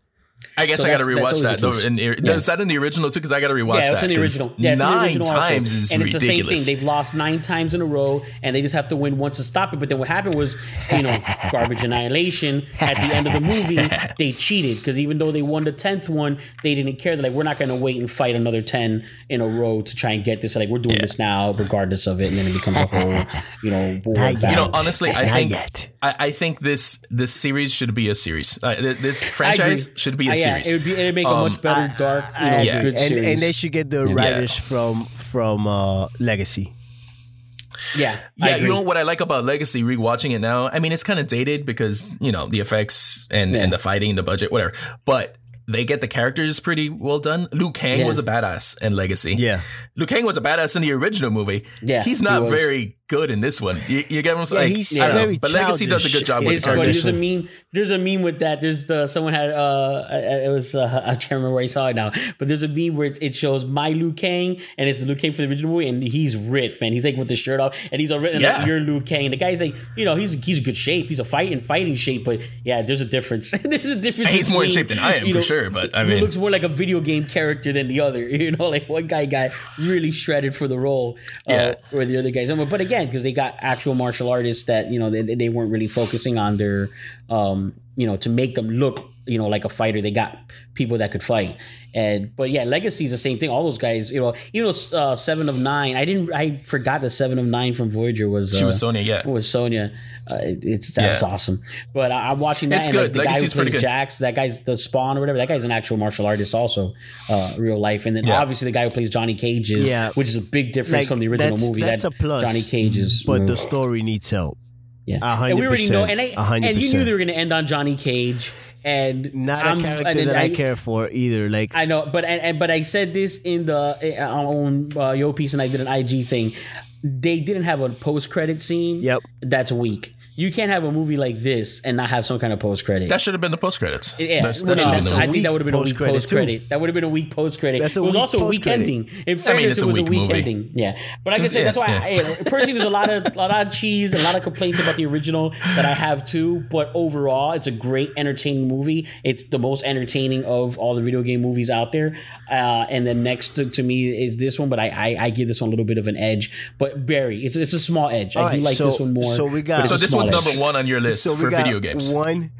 I guess So I gotta that's- that's rewatch that. though. And Yeah. Is that in the original too? Because I gotta rewatch yeah, that. it's in the original. Yeah, it's in the nine original also. times is and ridiculous. it's the same thing. They've lost nine times in a row, and they just have to win once to stop it. But then what happened was, you know, garbage annihilation. At the end of the movie, they cheated because even though they won the tenth one, they didn't care. They're like, we're not going to wait and fight another ten in a row to try and get this. Like we're doing this now, regardless of it, and then it becomes a whole, you know, war Not of yet. you know, honestly, I Not think yet. I, I think this this series should be a series. Uh, this franchise should be a Uh, yeah, series. It would be. It'd make a Um, much better, dark, you know, Yeah. good and, series. and they should get the writers from from uh, Legacy. yeah, Yeah, you know what I like about Legacy rewatching it now? I mean, it's kind of dated because, you know, the effects and, Yeah. and the fighting, the budget, whatever. But they get the characters pretty well done. Liu Kang Yeah. was a badass in Legacy. Yeah. Liu Kang was a badass in the original movie. Yeah, He's not was. very good in this one. You, you get what I'm saying? Yeah, he's don't very But Legacy does a good job in with the funny. characters. There's a meme. There's a meme with that. There's the someone had. Uh, it was uh, I can't remember where I saw it now, but there's a meme where it, it shows my Liu Kang and it's the Liu Kang for the original movie, and he's ripped, man. He's like with the shirt off, and he's already Yeah. like you're Liu Kang. The guy's like, you know, he's he's a good shape. He's a fighting fighting shape, but yeah, there's a difference. there's a difference. He's more in shape than I am, you for sure, but, I mean- looks more like a video game character than the other. You know, like one guy got really shredded for the role, uh, Yeah. where the other guys. But again, because they got actual martial artists that you know they, they weren't really focusing on their, um, you know, to make them look you know like a fighter. They got people that could fight. And but yeah, Legacy is the same thing. All those guys, you know, even though uh, Seven of Nine, I didn't, I forgot that Seven of Nine from Voyager was She uh, was Sonya, yeah. was Sonya. Uh, it- it's that's Yeah. awesome. But I, I'm watching that. It's and like, good. the guy who Legacy's pretty plays good. Jax, that guy's the Spawn or whatever. That guy's an actual martial artist, also, uh, real life. And then Yeah. obviously the guy who plays Johnny Cage is, Yeah. which is a big difference Like, from the original that's- movie. that's that a plus, Johnny Cage is, But uh, the story needs help. yeah, a hundred and we already know, percent, and I, a hundred and you knew they were going to end on Johnny Cage, and Not I'm- a character that I, care for either. Like I know, but and, and but I said this in the uh, on uh, Yo Peace, and I did an IG thing. They didn't have a post credit scene. Yep. that's weak. You can't have a movie like this and not have some kind of post credit. That should have been the post credits. Yeah, That's- that no, should have that's been I think that would have been a weak post-credit. That would have been a weak post credit. It was also a weak post-credit. ending. In fairness, it's it was a weak weak movie. ending. Yeah, but like I said, yeah, that's why. yeah. I, personally, there's a lot of a lot of cheese and a lot of complaints about the original that I have too. But overall, it's a great entertaining movie. It's the most entertaining of all the video game movies out there. Uh, and then next to, to me is this one, but I, I I give this one a little bit of an edge, but very it's it's a small edge. I All do right, like so- this one more. so we got- So this small one's edge. number one on your list so for video games. One.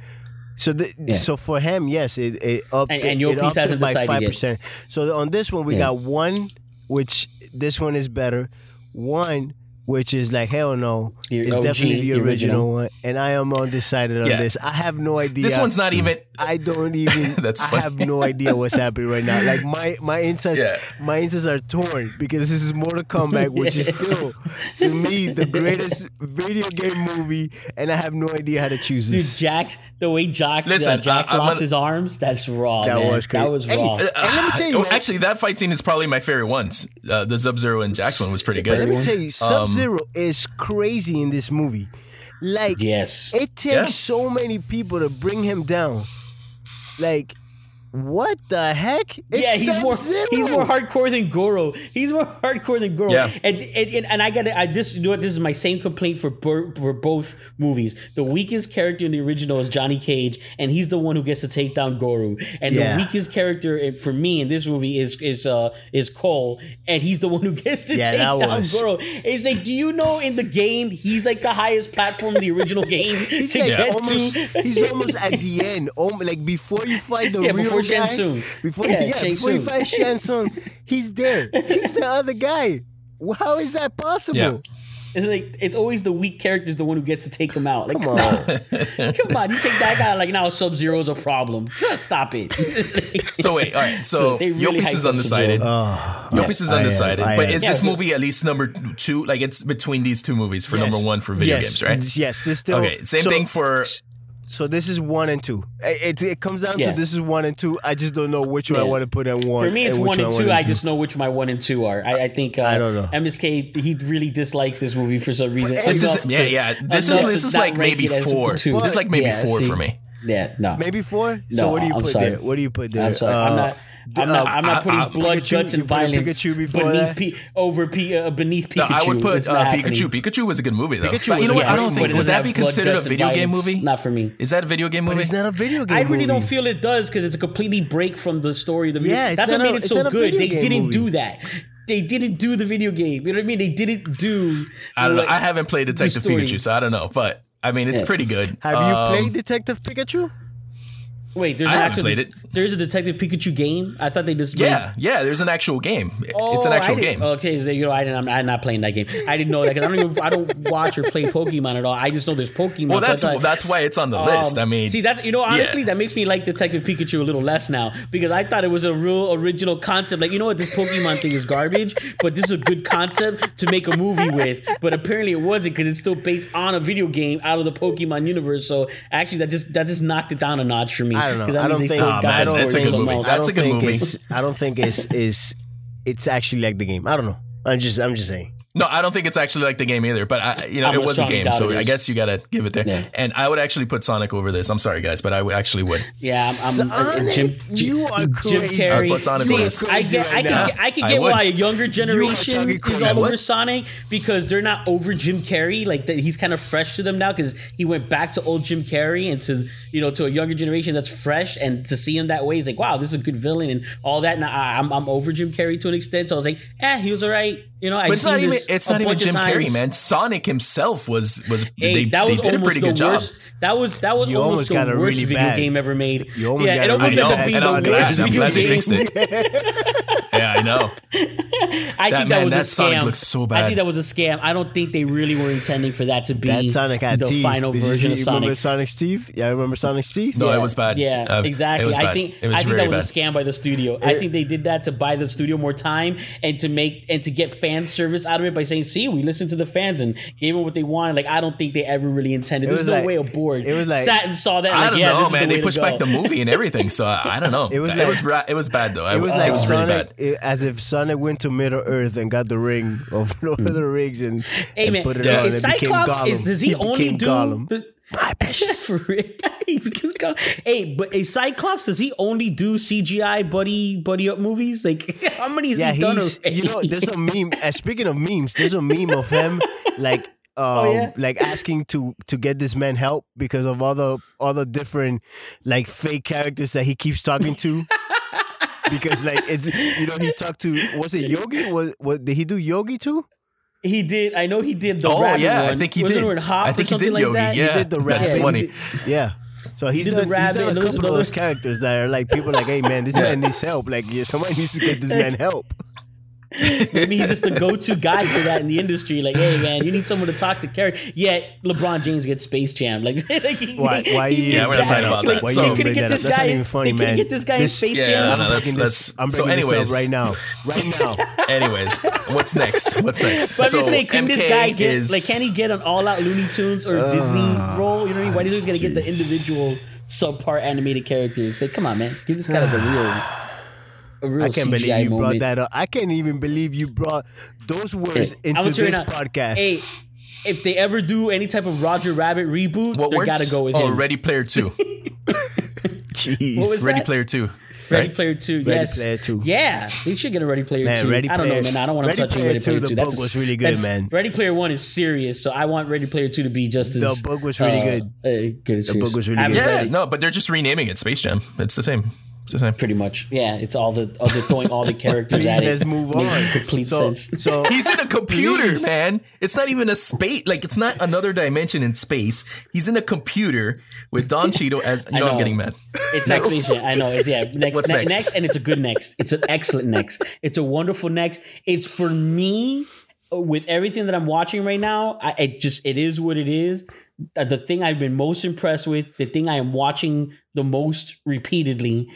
So the, so for him, yes, it, it upped And- it, and your it piece upped it hasn't by five percent. So on this one, we Yeah. got one, which this one is better. One, which is like hell no, The it's OG, definitely the the original, original. one, and I am undecided on Yeah. this. I have no idea. This one's not even. I don't even. That's I have no idea what's happening right now. Like my my insides, Yeah. my insides are torn because this is Mortal Kombat, which is still to me the greatest video game movie, and I have no idea how to choose this. Dude, this. Jax, the way Jax, Listen, uh, Jax I- lost gonna- his arms, that's raw. That man. was crazy. That was Hey, raw. uh, And let me tell you, actually, that fight scene is probably my favorite ones. Uh, the Sub Zero and Jax one was pretty But let me tell you, Sub Zero is crazy in this movie. Like, yes. it takes Yeah. so many people to bring him down. Like, what the heck? It's yeah, he's more Sub-Zero. he's more hardcore than Goro. He's more hardcore than Goro. Yeah. And, and, and, and I got I this you know what this is my same complaint for bur- for both movies. The weakest character in the original is Johnny Cage, and he's the one who gets to take down Goro. And Yeah. the weakest character for me in this movie is is uh is Cole, and he's the one who gets to Yeah, take down was- Goro. It's like, do you know in the game he's like the highest platform in the original game He's to like get almost, to? he's almost at the end. Um, like before you fight the Yeah, real before guy, Shang Tsung. Before Yeah, yeah, Shang before you Tsung. fight Shang Tsung, he's there. He's the other guy. How is that possible? Yeah. It's like it's always the weak character is the one who gets to take him out. Like, Come come on. on, come on, you take that guy like now Sub Zero is a problem. Just stop it. So wait, all right. So, So really piece oh, is undecided. Oh, Yo Peace is I am, undecided. I but am. is Yeah, this so- movie at least number two? Like it's between these two movies for Yes. number one for video yes, games, right? Yes, it's still Okay, same so- thing for so this is one and two. It, it, it comes down Yeah. to this is one and two. I just don't know which one I want to put in one. For me, it's and one and two. wanna I just know which my one and two are. I, I think uh, I don't know. MSK he really dislikes this movie for some reason. This This Enough is yeah, to- yeah. This is this is like maybe four. two. This is like maybe Yeah, four see? for me. Yeah, no. maybe four. So No, what do you I'm put sorry. there? What do you put there? I'm sorry. I'm Uh, not. I'm not. I'm not putting I- blood, Pikachu- guts, and violence Pikachu before beneath that? P, over P, uh, beneath Pikachu. No, I would put It's uh, not. Pikachu. Pikachu was a good movie though. Pikachu you know what? good I don't think would that be have blood, considered a video game movie? Not for me. Is that a video game But movie? it's not a video game. I really don't feel it does because it's a completely break from the story of the video. Yeah, That's what not a- made it it's so not a good. video They didn't do that. They didn't do the video game. You know what I mean? They didn't do. I don't know. I haven't played Detective. Pikachu, so I don't know. But I mean, it's Yeah. pretty good. Have you Um, played Detective Pikachu? Wait, there's I an haven't actual. played it. There's a Detective Pikachu game. I thought they just Yeah, yeah. There's an actual game. Oh, it's an actual game. Okay, so, you know, I didn't, I'm, I'm not playing that game. I didn't know that because I don't even I don't watch or play Pokemon at all. I just know there's Pokemon. well, so that's thought- that's why it's on the Um, list. I mean, see, that's you know, honestly, yeah. that makes me like Detective Pikachu a little less now because I thought it was a real original concept. Like, you know what, this Pokemon thing is garbage, but this is a good concept to make a movie with. But apparently, it wasn't because it's still based on a video game out of the Pokemon universe. So actually, that just that just knocked it down a notch for me. I don't know. 'Cause that I don't means think- still Nah, man, the that's a good movie. I That's don't a good think movie. I don't think it's is. It's actually like the game. I don't know. I'm just. I'm just saying. No, I don't think it's actually like the game either. But I, you know, I'm it was a game, so I guess you gotta give it there. Yeah. And I would actually put Sonic over this. I'm sorry, guys, but I actually would. Yeah, I'm, I'm Sonic, Jim, you are Jim crazy. Carrey. I'd put Sonic See, over this. I get, Right can, now. get, I can get would. why a younger generation talking is all over Sonic because they're not over Jim Carrey. Like that, he's kind of fresh to them now because he went back to old Jim Carrey and to you know to a younger generation that's fresh and to see him that way is like wow, this is a good villain and all that. And I, I'm I'm over Jim Carrey to an extent. So I was like, eh, he was alright. You know, I But it's not even it's not even Jim Carrey, man. Sonic himself was was Hey, they, that was they did a pretty the good job. worst. That was that was You almost, almost got the it worst really video bad. game ever made. You almost yeah, got it it almost really ended bad. up being I'm the glad, worst I'm video glad they game. fixed it. yeah, I know. I That- think that man, was that a Sonic scam. looks so I think that was a scam. I don't think they really were intending for that to be That Sonic had the teeth. final Did you version see- of Remember Sonic. Sonic's teeth? Yeah, I remember Sonic's teeth. No, yeah, it was bad. Yeah, Uh, exactly. it was I bad. think It was I think that was bad. a scam by the studio. I think they did that to buy the studio more time and to make and to get fan service out of it by saying, "See, we listened to the fans and gave them what they wanted." Like I don't think they ever really intended. There's no like- way a board it was like- sat and saw that. I like, don't yeah, know, man. the They pushed back the movie and everything, so I, I don't know. It was it was it was bad though. It was like really Sonic, bad. it- as if Sonic went to Middle Earth and got the ring of Lord of the Rings and, Hey and put it Yeah. on. is and became Cyclops Gollum. is does he, only do Gollum. the For real. He becomes hey, but a Cyclops does he only do CGI buddy buddy up movies? Like how many has Yeah, he done already? You know, there's a meme. Uh, speaking of memes, there's a meme of him like. Um, Oh, yeah? like asking to to get this man help because of all the all the different like fake characters that he keeps talking to. Because like it's you know he talked to was it Yogi? Was what did he do Yogi too? He did. I know he did the Oh rabbit yeah, I think he Wasn't did. It in Hop I think he did like Yogi. that? Yeah, He did the that's funny. Did- yeah. So he's did the done, rabbit he's done and a couple of those- those characters that are like people like, hey man, this man needs help. Like yeah, somebody needs to get this man help. Maybe he's just the go-to guy for that in the industry. Like, hey man, you need someone to talk to. Carry. Yet LeBron James gets Space Jam. Like, like he, Why? Why he you? Yeah, we're not talking about Like, that. Why So- you they bring couldn't that get up? this That's guy. not even funny, they man. get this guy in Space Yeah, Jam. no, no, I'm that's- bringing this. that's- I'm so bringing this up right now. Right now. Anyways, what's next? What's next? But I'm so just saying, couldn't this guy get is like? Can he get an all-out Looney Tunes or Disney Ah, role? You know what I mean? Why does he always got to get the individual subpart animated characters? Like, come on, man, give this guy like a real, a real I can't CGI believe you moment. brought that up. I can't even believe you brought those words Hey, into I'm this gonna tell you now, podcast. Hey, if they ever do any type of Roger Rabbit reboot, what they words? gotta go with oh, him. Ready Player Two. Jeez. What was Ready that? Player Two. Ready Right? Player Two. Ready yes. Player Two. Yeah, they should get a Ready Player Man, Two. Ready I don't Player- know, man. I don't want to Ready touch Player Ready Two, Player the Two. book That's was really good, man. Ready Player One is serious, so I want Ready Player Two to be just as The book was really uh, good. uh, good as The book was really I good. Yeah, it. no, but they're just renaming it Space Jam. It's the same. It's the same. pretty much. Yeah, it's all the all the throwing all the characters Please at it. let's move on. Complete so, sense. So He's in a computer, Please. man. It's not even a space. Like it's not another dimension in space. He's in a computer with Don Cheadle as. You I know, I'm getting mad. It's next. Next. I know. It's yeah. Next, What's ne- next? next, and it's a good next. It's an excellent next. It's a wonderful next. It's for me uh, with everything that I'm watching right now. I it just it is what it is. Uh, The thing I've been most impressed with, the thing I am watching the most repeatedly,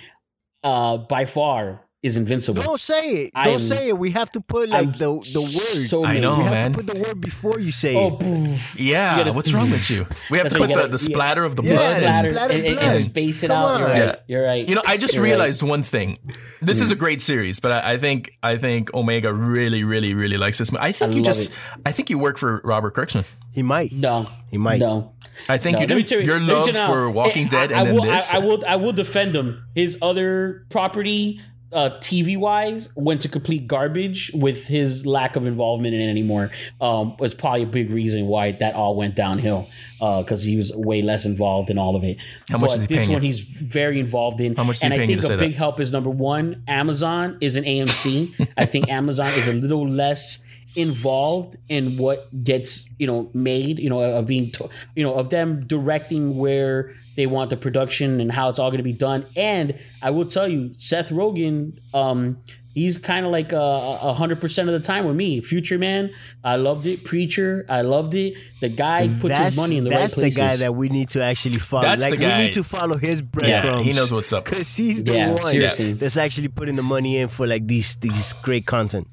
uh, by far is invincible. Don't say it. I Don't am- say it. We have to put like I'm the the word. so I mad. know, you have man. to put the word before you say Oh, it. Yeah, gotta- what's wrong with you? We have That's to put the, gotta- the splatter of the Yeah, blood. the and- Splatter splatter and, and- and space it Come out. You're right. Yeah. You're right. You know, I just You're right. realized one thing. This is a mm. great series, but I, I think I think Omega really, really, really likes this. I think I you just it. I think you work for Robert Kirkman. He might. No, He might. No, I think no. you Let me do. tell you- Your let love you now, for Walking I- Dead I, and I then will, this. I, I will. I will defend him. His other property, uh, TV wise, went to complete garbage with his lack of involvement in it anymore. Um, was probably a big reason why that all went downhill. Because he was way less involved in all of it. How much but is he this one you? he's very involved in. How much and I think a big that? help is number one. Amazon is an AMC. I think Amazon is a little less involved in what gets you know made you know of being to, you know of them directing where they want the production and how it's all going to be done and i will tell you seth rogen um he's kind of like a hundred percent of the time with me future man i loved it preacher i loved it the guy puts that's his money in the that's right places That's the guy that we need to actually follow. That's like the guy. we need to follow his breadcrumbs. he knows what's up. Cause he's the Yeah, one seriously. that's actually putting the money in for like these these great content.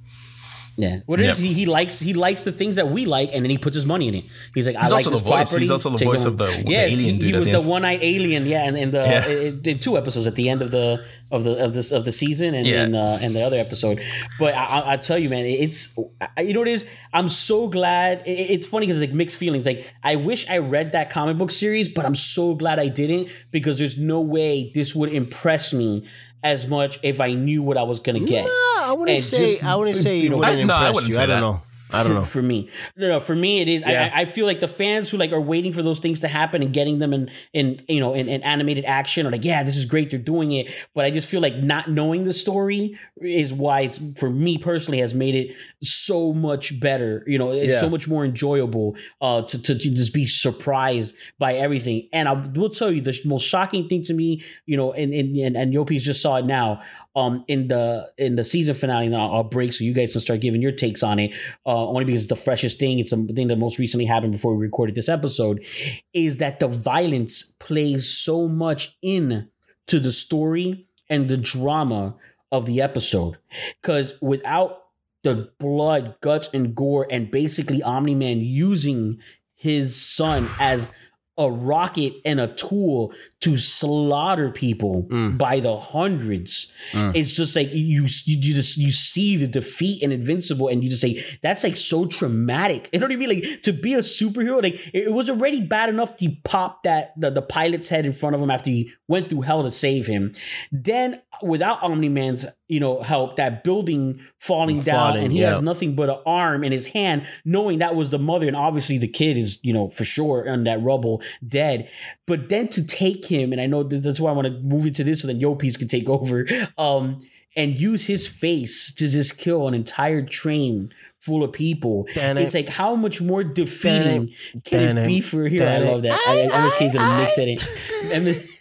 Yeah, what it is, Yep. he, he likes he likes the things that we like, and then he puts his money in it. He's like, He's I like also this the voice. property, He's also the take voice of the- home. the yes, alien he, dude he was the the one eyed alien. Yeah, and in the Yeah. in, in two episodes at the end of the of the of this of the season, and Yeah. then uh, and the other episode. But I, I, I tell you, man, it's I- you know what it is. I'm so glad. it- it's funny because it's like mixed feelings. Like I wish I read that comic book series, but I'm so glad I didn't because there's no way this would impress me as much if I knew what I was gonna get. Nah, I wouldn't And say just, I wouldn't say you it know, wouldn't I- no, I wouldn't you. say I don't that. know. I don't for, know. For me, no, no. For me, it is. Yeah. I, I feel like the fans who like are waiting for those things to happen and getting them in, in you know, in, in animated action are like, yeah, this is great. They're doing it, but I just feel like not knowing the story is why it's for me personally has made it so much better. You know, it's Yeah. so much more enjoyable uh, to, to to just be surprised by everything. And I will tell you the most shocking thing to me, you know, and and and, and Yo Peace just saw it now um in the in the season finale and I'll break so you guys can start giving your takes on it uh only because it's the freshest thing it's the thing that most recently happened before we recorded this episode is that the violence plays so much in to the story and the drama of the episode because without the blood guts and gore and basically omni-man using his son as a rocket and a tool to slaughter people mm. by the hundreds. Mm. It's just like you, you just you see the defeat and invincible, and you just say that's like so traumatic. You know what I mean? Like to be a superhero, like it, it was already bad enough he popped that the, the pilot's head in front of him after he went through hell to save him. Then without Omni Man's you know help, that building falling down, and he yeah. has nothing but an arm in his hand, knowing that was the mother, and obviously the kid is, you know, for sure on that rubble, dead. But then to take him, and I know that that's why I want to move into this so then Yo Peace can take over, um, and use his face to just kill an entire train full of people. Damn it's it. like how much more defeating can Damn it be for a hero? I love that. I, I, MSK's gonna mix that in. MS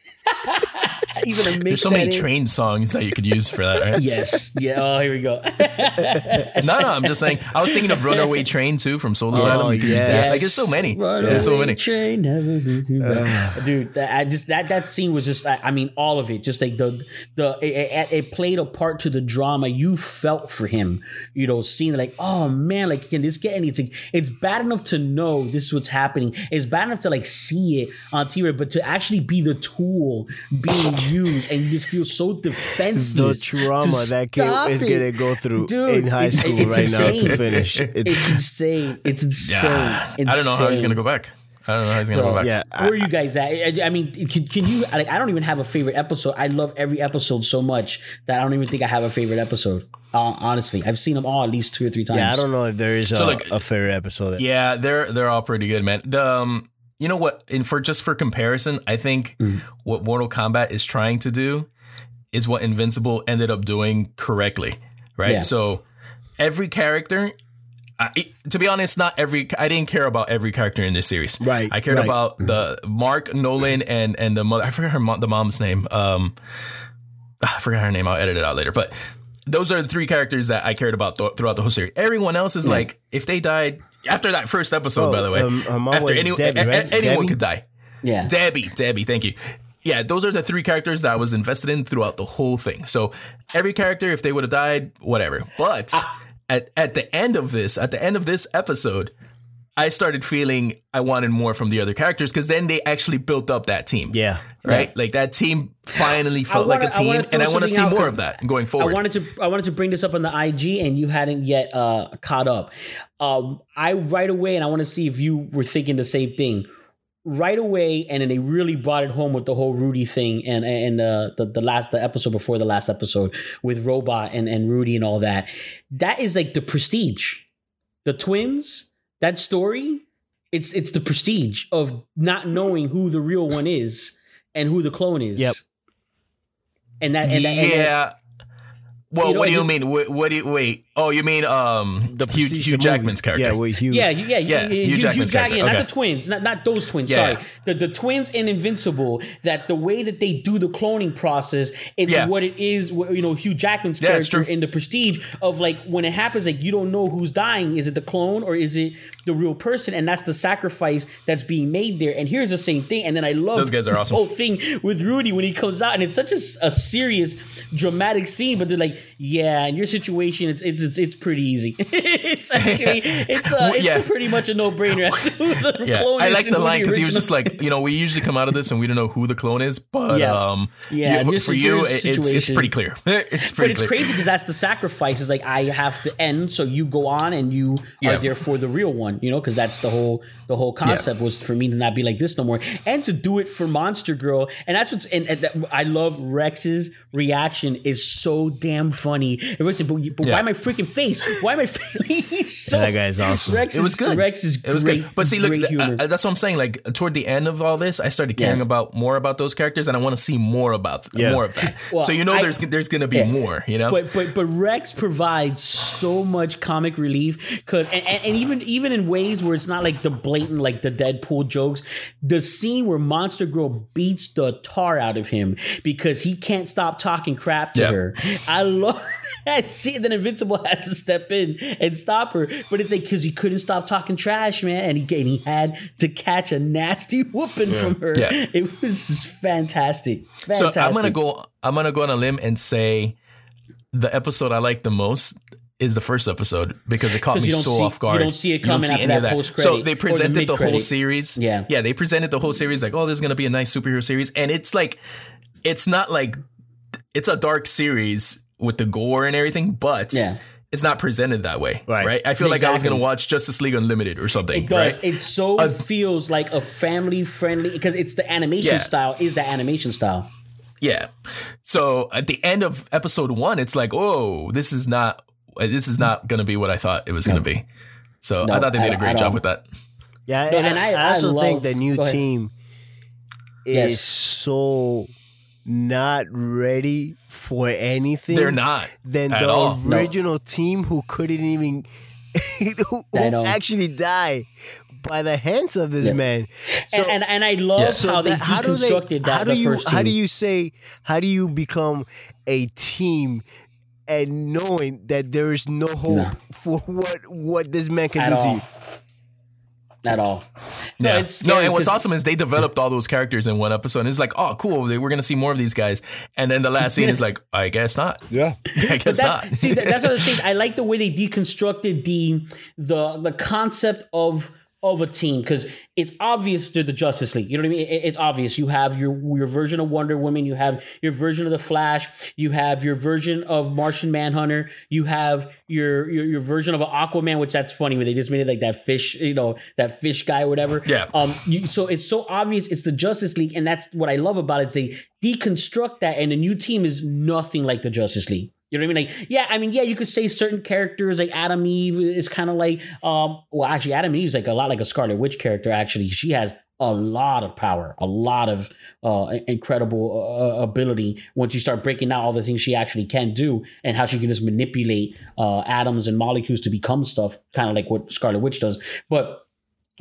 He's gonna mix There's so many in. train songs that you could use for that, right? Yes. Yeah. Oh, here we go. No, no, I'm just saying. I was thinking of Runaway Train too from Soul Asylum. You could use that. yes. Like, there's so many. Runaway There's so many. Train, never leave me. Dude, that, I just that that scene was just I, I mean all of it just like the the it, it, it played a part to the drama you felt for him you know seeing like oh man like can this get anything? it's bad enough to know this is what's happening it's bad enough to like see it on TV but to actually be the tool being used and you just feel so defensive. the trauma that kid is it. gonna go through Dude, in high it's- school it's right now to finish. it's It's insane it's insane Yeah. I don't know how he's gonna go back. I don't know how he's gonna go back. yeah. Where are you guys at? I, I mean, can, can you? Like, I don't even have a favorite episode. I love every episode so much that I don't even think I have a favorite episode. Uh, honestly, I've seen them all at least two or three times. Yeah, I don't know if there is a, like- a favorite episode. Yeah, they're they're all pretty good, man. The um, you know what? And for just for comparison, I think Mm. what Mortal Kombat is trying to do is what Invincible ended up doing correctly, right? Yeah. So every character. I, to be honest, not every. I didn't care about every character in this series. Right, I cared right. about the Mark Nolan and and the mother. I forgot her mom, the mom's name. Um, I forgot her name. I'll edit it out later. But those are the three characters that I cared about th- throughout the whole series. Everyone else is like, if they died after that first episode, Oh, by the way, um, her after was any, Debbie, a- a- right? anyone Debbie? could die. Yeah, Debbie, Debbie, thank you. yeah, those are the three characters that I was invested in throughout the whole thing. So every character, if they would have died, whatever. But at at the end of this, at the end of this episode, I started feeling I wanted more from the other characters because then they actually built up that team. Yeah. Right? Like that team finally felt wanna- like a team, throw and I want to see more of that going forward. I forward. wanted to I wanted to bring this up on the IG and you hadn't yet uh, caught up. Um, I right away and I want to see if you were thinking the same thing. Right away, and then they really brought it home with the whole Rudy thing and and uh, the the last the episode before the last episode with Robot and and Rudy and all that. That is like the prestige, the twins. That story, it's it's the prestige of not knowing who the real one is and who the clone is. Yep. And that and that, and that- yeah. Well, You know, what do you just- mean? What, what do you wait? Oh, you mean um The Hugh, Hugh the movie. Jackman's character? Yeah, with Hugh. Yeah, yeah, yeah, Yeah, yeah. Hugh Hugh, Hugh Jackman's Jackman, character. not Okay. the twins, not not those twins. Yeah. Sorry, the the twins in Invincible. That the way that they do the cloning process, it's Yeah. what it is. You know, Hugh Jackman's Yeah, character in the Prestige of like when it happens, like you don't know who's dying. Is it the clone or is it the real person? And that's the sacrifice that's being made there. And here's the same thing. And then I love Those guys are awesome. whole thing with Rudy when he comes out, and it's such a serious, dramatic scene. But they're like, yeah, in your situation, it's it's it's, it's pretty easy. it's actually it's uh, Well, yeah. pretty much a no brainer. Yeah, clone I like the line because he was just like, you know, we usually come out of this and we don't know who the clone is, but Yeah. um, Yeah, you- for you, it- it's it's pretty clear. it's pretty. But it's clear. crazy because that's the sacrifice. Is like I have to end, so you go on and you Yeah. are there for the real one. You know, because that's the whole the whole concept was for me to not be like this no more, and to do it for Monster Girl. And that's what's and, and that, I love Rex's reaction is so damn funny. It was, but, but Yeah. why my freaking face? Why my face? So, That guy's awesome. Rex It was is, good. Rex is It was great. good. But see, look, uh, that's what I'm saying. Like toward the end of all this, I started caring Yeah. about more about those characters, and I want to see more about more of that. Well, so you know, I- there's there's gonna be more. You know, But but but Rex provides so much comic relief because and, and, and even even in ways where it's not like the blatant like the Deadpool jokes, the scene where Monster Girl beats the tar out of him because he can't stop talking crap to Yeah. her. I love that scene. Then Invincible has to step in and stop her, but it's like because he couldn't stop talking trash, man, and he and he had to catch a nasty whooping from her. Yeah. It was just fantastic. so I'm gonna go. I'm gonna go on a limb and say the episode I like the most is the first episode because it caught me so see- off guard. you don't see it coming see after any of that post-credit So they presented the, whole series. Yeah. yeah, they presented the whole series like, oh, this is gonna be a nice superhero series, and it's like, it's not like, it's a dark series with the gore and everything, but Yeah. it's not presented that way, Right. right? I feel like I was gonna watch Justice League Unlimited or something, It does. right? It so Uh, feels like a family friendly because it's the animation Yeah. style. Is the animation style? Yeah. So at the end of episode one, it's like, oh, this is not this is not gonna be what I thought it was gonna be. So No, I thought they did a great job with that. Yeah, No, and, and I, I- I also I think the new Go ahead. team is Yes. so not ready for anything. They're not Than at the all. No. original team who couldn't even who, who actually die by the hands of this Yeah. man. So, and, and and I love Yeah. so how they that- how do they? deconstructed that. How do the you? first How do you say? How do you become a team? And knowing that there is no hope No. for what what this man can at do to you. At all? No, Yeah. it's no, and what's awesome is they developed all those characters in one episode. And it's like, oh, cool. We're gonna see more of these guys. And then the last scene is like, I guess not. Yeah. I guess not. see that, that's what I think. I like the way they deconstructed the the the concept of of a team because it's obvious they're the Justice League. You know what I mean? It's obvious. You have your your version of Wonder Woman. You have your version of the Flash. You have your version of Martian Manhunter. You have your your, your version of an Aquaman, which that's funny when they just made it like that fish, you know, that fish guy or whatever. Yeah. Um. You, so it's so obvious it's the Justice League, and that's what I love about it. Is they deconstruct that, and the new team is nothing like the Justice League. You know what I mean? Like, yeah, I mean, yeah, you could say certain characters like Atom Eve is kind of like, um, well, actually, Atom Eve is like a lot like a Scarlet Witch character. Actually, she has a lot of power, a lot of uh, incredible uh, ability once you start breaking down all the things she actually can do and how she can just manipulate uh, atoms and molecules to become stuff, kind of like what Scarlet Witch does. But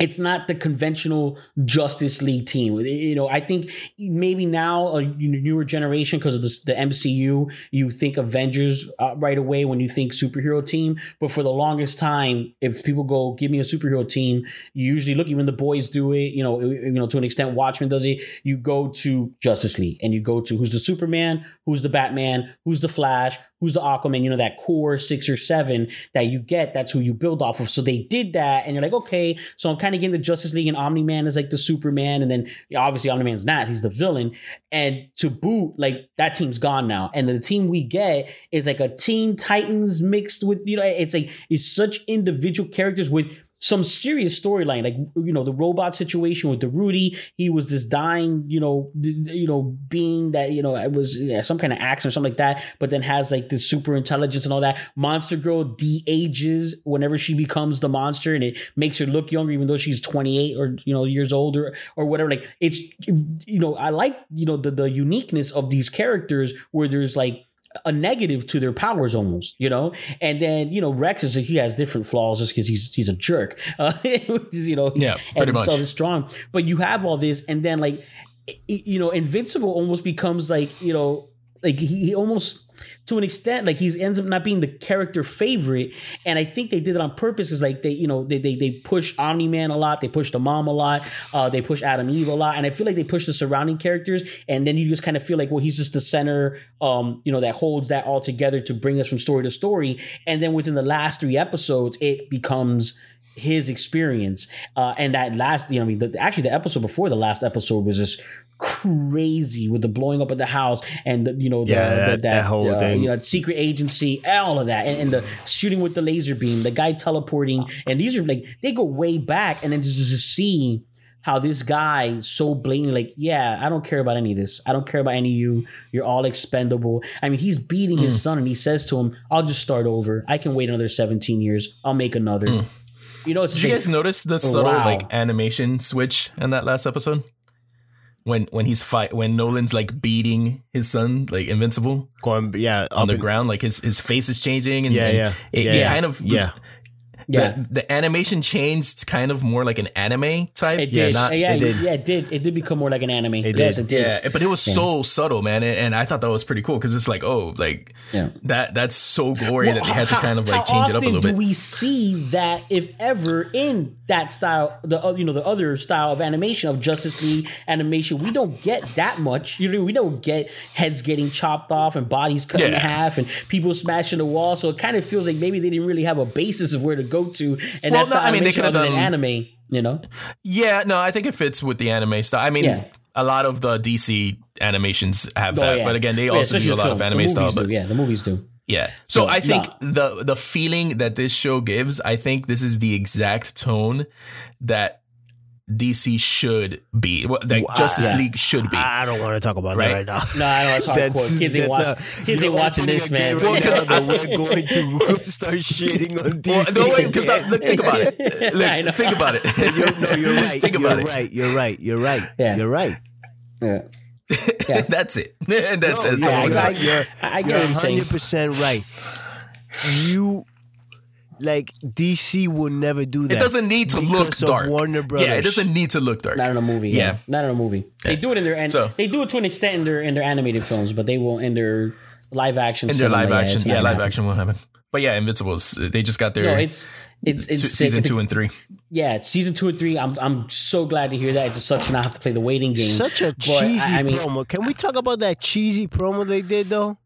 it's not the conventional Justice League team. You know, I think maybe now a newer generation because of the, the, MCU, you think Avengers uh, right away when you think superhero team. But for the longest time, if people go give me a superhero team, you usually look. Even the boys do it. You know, you know to an extent, Watchmen does it. You go to Justice League and you go to who's the Superman, who's the Batman, who's the Flash, who's the Aquaman, you know, that core six or seven that you get, that's who you build off of. So they did that, and you're like, okay, so I'm kind of getting the Justice League, and Omni Man is like the Superman, and then obviously Omni Man's not, he's the villain. And to boot, like that team's gone now. And the team we get is like a Teen Titans mixed with, you know, it's like it's such individual characters with some serious storyline, like you know the robot situation with the Rudy. He was this dying, you know, you know being that you know it was yeah, some kind of accident or something like that, but then has like this super intelligence and all that. Monster Girl de-ages whenever she becomes the monster, and it makes her look younger, even though she's twenty eight or you know years older or whatever. Like it's you know I like you know the the uniqueness of these characters where there's like a negative to their powers almost, you know. And then you know Rex is he has different flaws just because he's he's a jerk, uh, you know. Yeah, pretty and much. So strong, but you have all this, and then like you know, Invincible almost becomes like you know like he, he almost to an extent like he ends up not being the character favorite. And i think they did it on purpose is like they you know they they, they push omni-man a lot. They push the mom a lot. Uh, they push atom eve a lot. And i feel like they push the surrounding characters. And then you just kind of feel like well he's just the center um you know that holds that all together to bring us from story to story. And then within the last three episodes it becomes his experience. Uh, and that last you know i mean the, actually the episode before the last episode was just crazy with the blowing up of the house and the, you know the, Yeah, the- that- that whole uh, thing. you know secret agency all of that and, and the shooting with the laser beam the guy teleporting and these are like they go way back and then just to see how this guy so blatantly like yeah i don't care about any of this. I don't care about any of you. You're all expendable. I mean he's beating his son and he says to him i'll just start over. I can wait another 17 years. I'll make another. You know it's Did you guys notice the subtle wow. like animation switch in that last episode? When when he's fight when Nolan's like beating his son like invincible Going, yeah, on the and- ground, like his his face is changing and Yeah, and yeah, it, yeah, it yeah. kind of yeah. Yeah the, the animation changed kind of more like an anime type. it did. not- yeah, it did. yeah, it did. It did become more like an anime. It yes, did. it did. Yeah, but it was so subtle, man, and, I thought that was pretty cool because it's like, oh, like Yeah. that that's so gory Well, that they had to kind of like change it up a little do bit. we see that, if ever, in that style, the uh, you know the other style of animation of Justice League animation? We don't get that much. You know, we don't get heads getting chopped off and bodies cut in half and people smashing the wall. So it kind of feels like maybe they didn't really have a basis of where to go to, and Well, that's no, the I mean, they other than done- anime. You know, Yeah, no, I think it fits with the anime style. I mean, Yeah. a lot of the DC animations have Oh, that, yeah. but again, they oh, also especially do a lot of films. The anime style. movies But yeah, the movies do. yeah, so So, I think no. the the feeling that this show gives, I think this is the exact tone that DC should be, what that Wow. Justice Yeah. League should be. I don't want to talk about Right? that right now. No, I know it's hardcore. Kids ain't, watch, uh, kids you're ain't watching opening this, a man. gate Right Well, now that we're going to start shitting on Well, DC. no, wait, because think about it. Look, think about it. You're, no, you're right. Think you're it. right. You're right. You're right. Yeah. You're right. Yeah. That's it. That's No, it. That's you're all I'm I- gonna right. say. You're, I- I get you're what you're saying. 100% right. You, like, DC would never do that. It doesn't need to look because dark. Warner Brothers. Yeah, it doesn't need to look dark. Not in a movie. Yeah. Yeah. Not in a movie. They do it in their and So- they do it to an extent in their in their animated films, but they will in their live action. In their live yeah, action, it's yeah, live happening. action won't happen. But yeah, Invincibles, they just got their No, it's it's it's se- sick. season two and three. Yeah, season two and three. I'm I'm so glad to hear that. It just sucks to not have to play the waiting game. Such a But, cheesy I, I mean, promo. Can we talk about that cheesy promo they did though?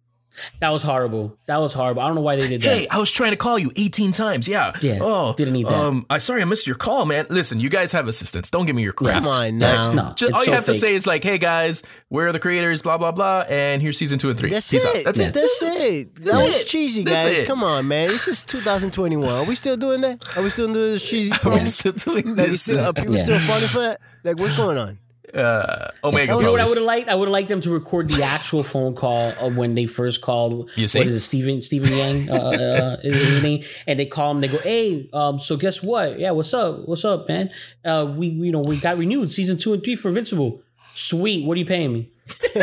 That was horrible. That was horrible. I don't know why they did that. Hey, I was trying to call you 18 times. Yeah. Yeah, Oh, didn't need that. Um, I sorry I missed your call, man. Listen, you guys have assistants. Don't give me your crap. Come on That's- now. no, Just, all you so have to say is like, "Hey guys, we're the creators, blah blah blah," and here's season two and three. That's Peace it. out. That's it. That's it. That That's was it. cheesy, That's guys. it. Come on, man. This is 2021. Are we still doing that? Are we still doing this cheesy We're promo? still doing Like, this. still, are people Yeah. still falling for that? Like, what's going on? Uh, Omega You You know what I would have liked? I would have liked them to record the actual phone call of when they first called. You see? What is it, Stephen Steven Yeun? Uh, uh, is his name? And they call him. They go, "Hey, um, so guess what? Yeah, what's up? What's up, man? Uh, we you know we got renewed season two and three for Invincible. Sweet. What are you paying me?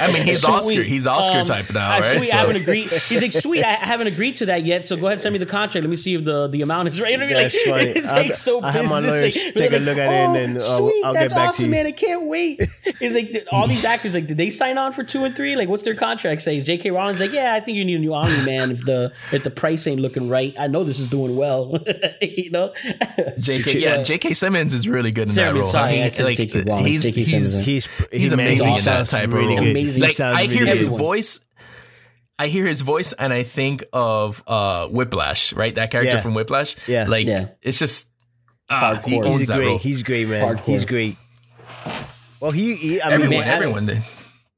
I mean, he's Sweet. Oscar. He's Oscar Um, type now, right? Sweet, So- I haven't agreed. He's like, sweet, I haven't agreed to that yet. So go ahead, and send me the contract. Let me see if the, the amount is right. You know what I mean? That's funny. It's I'll- like so I'll have my lawyers Like, take a look at it and then, uh, sweet, I'll get that's back to awesome, you." man. I can't wait. It's like did all these actors, like, did they sign on for two and three? Like, what's their contract say? Is J.K. Rowling's like, yeah, I think you need a new Omni Man if the if the price ain't looking right. I know this is doing well. you know, J.K. Yeah, J.K. Simmons is really good in that Simmons, role. sorry, I said J.K. Rowling. He's J.K. he's, He's he's amazing he in that type really role. good. Amazing. He Like sounds I hear really his good. voice. I hear his voice and I think of uh Whiplash, right? That character Yeah. from Whiplash. Yeah. Like Yeah. it's just ah, he owns He's that great. role. He's great, man. Hardcore. He's great. Well, he, he I everyone, mean, man, I- everyone did.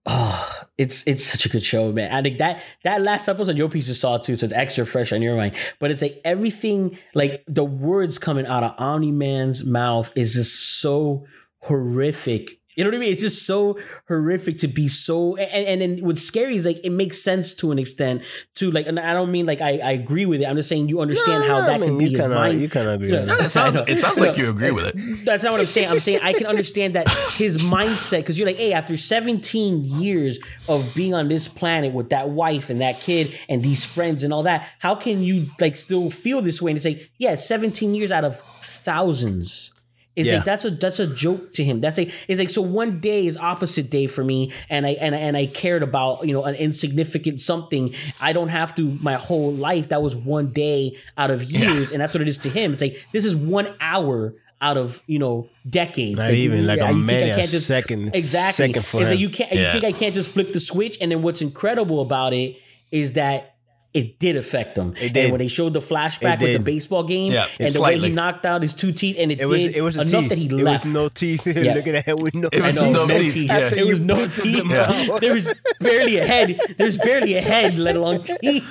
Oh, it's it's such a good show, man. I think that that last episode Yo Peace you saw too, so it's extra fresh on your mind. But it's like everything, like the words coming out of Omni Man's mouth is just so horrific. You know what I mean? It's just so horrific to be so. And, and then what's scary is like it makes sense to an extent. To like, and I don't mean like I, I agree with it. I'm just saying you understand how I that mean, can be you his kinda, mind. You kind of agree Yeah. with No. It sounds it sounds like you agree with it. That's not what I'm saying. I'm saying I can understand that his mindset because you're like, hey, after 17 years of being on this planet with that wife and that kid and these friends and all that, how can you like still feel this way and say, yeah, 17 years out of thousands. It's Yeah. like that's a that's a joke to him. That's like it's like so one day is opposite day for me, and I and and I cared about you know an insignificant something. I don't have to my whole life. That was one day out of years, and that's what it is to him. It's like this is one hour out of you know decades. Not even, like a I minute, a just- second- exactly. second for it's like you can't. Yeah. You think I can't just flip the switch? And then what's incredible about it is that. It did affect him. It And did. when they showed the flashback with the baseball game Yeah, and the way he knocked out his two teeth, and it, It was did it was enough teeth. that he it left. was no teeth. Yeah. Looking at him with no. It was know, no no teeth, teeth. yeah. There was no teeth. out. There was barely a head. There's barely a head, let alone teeth.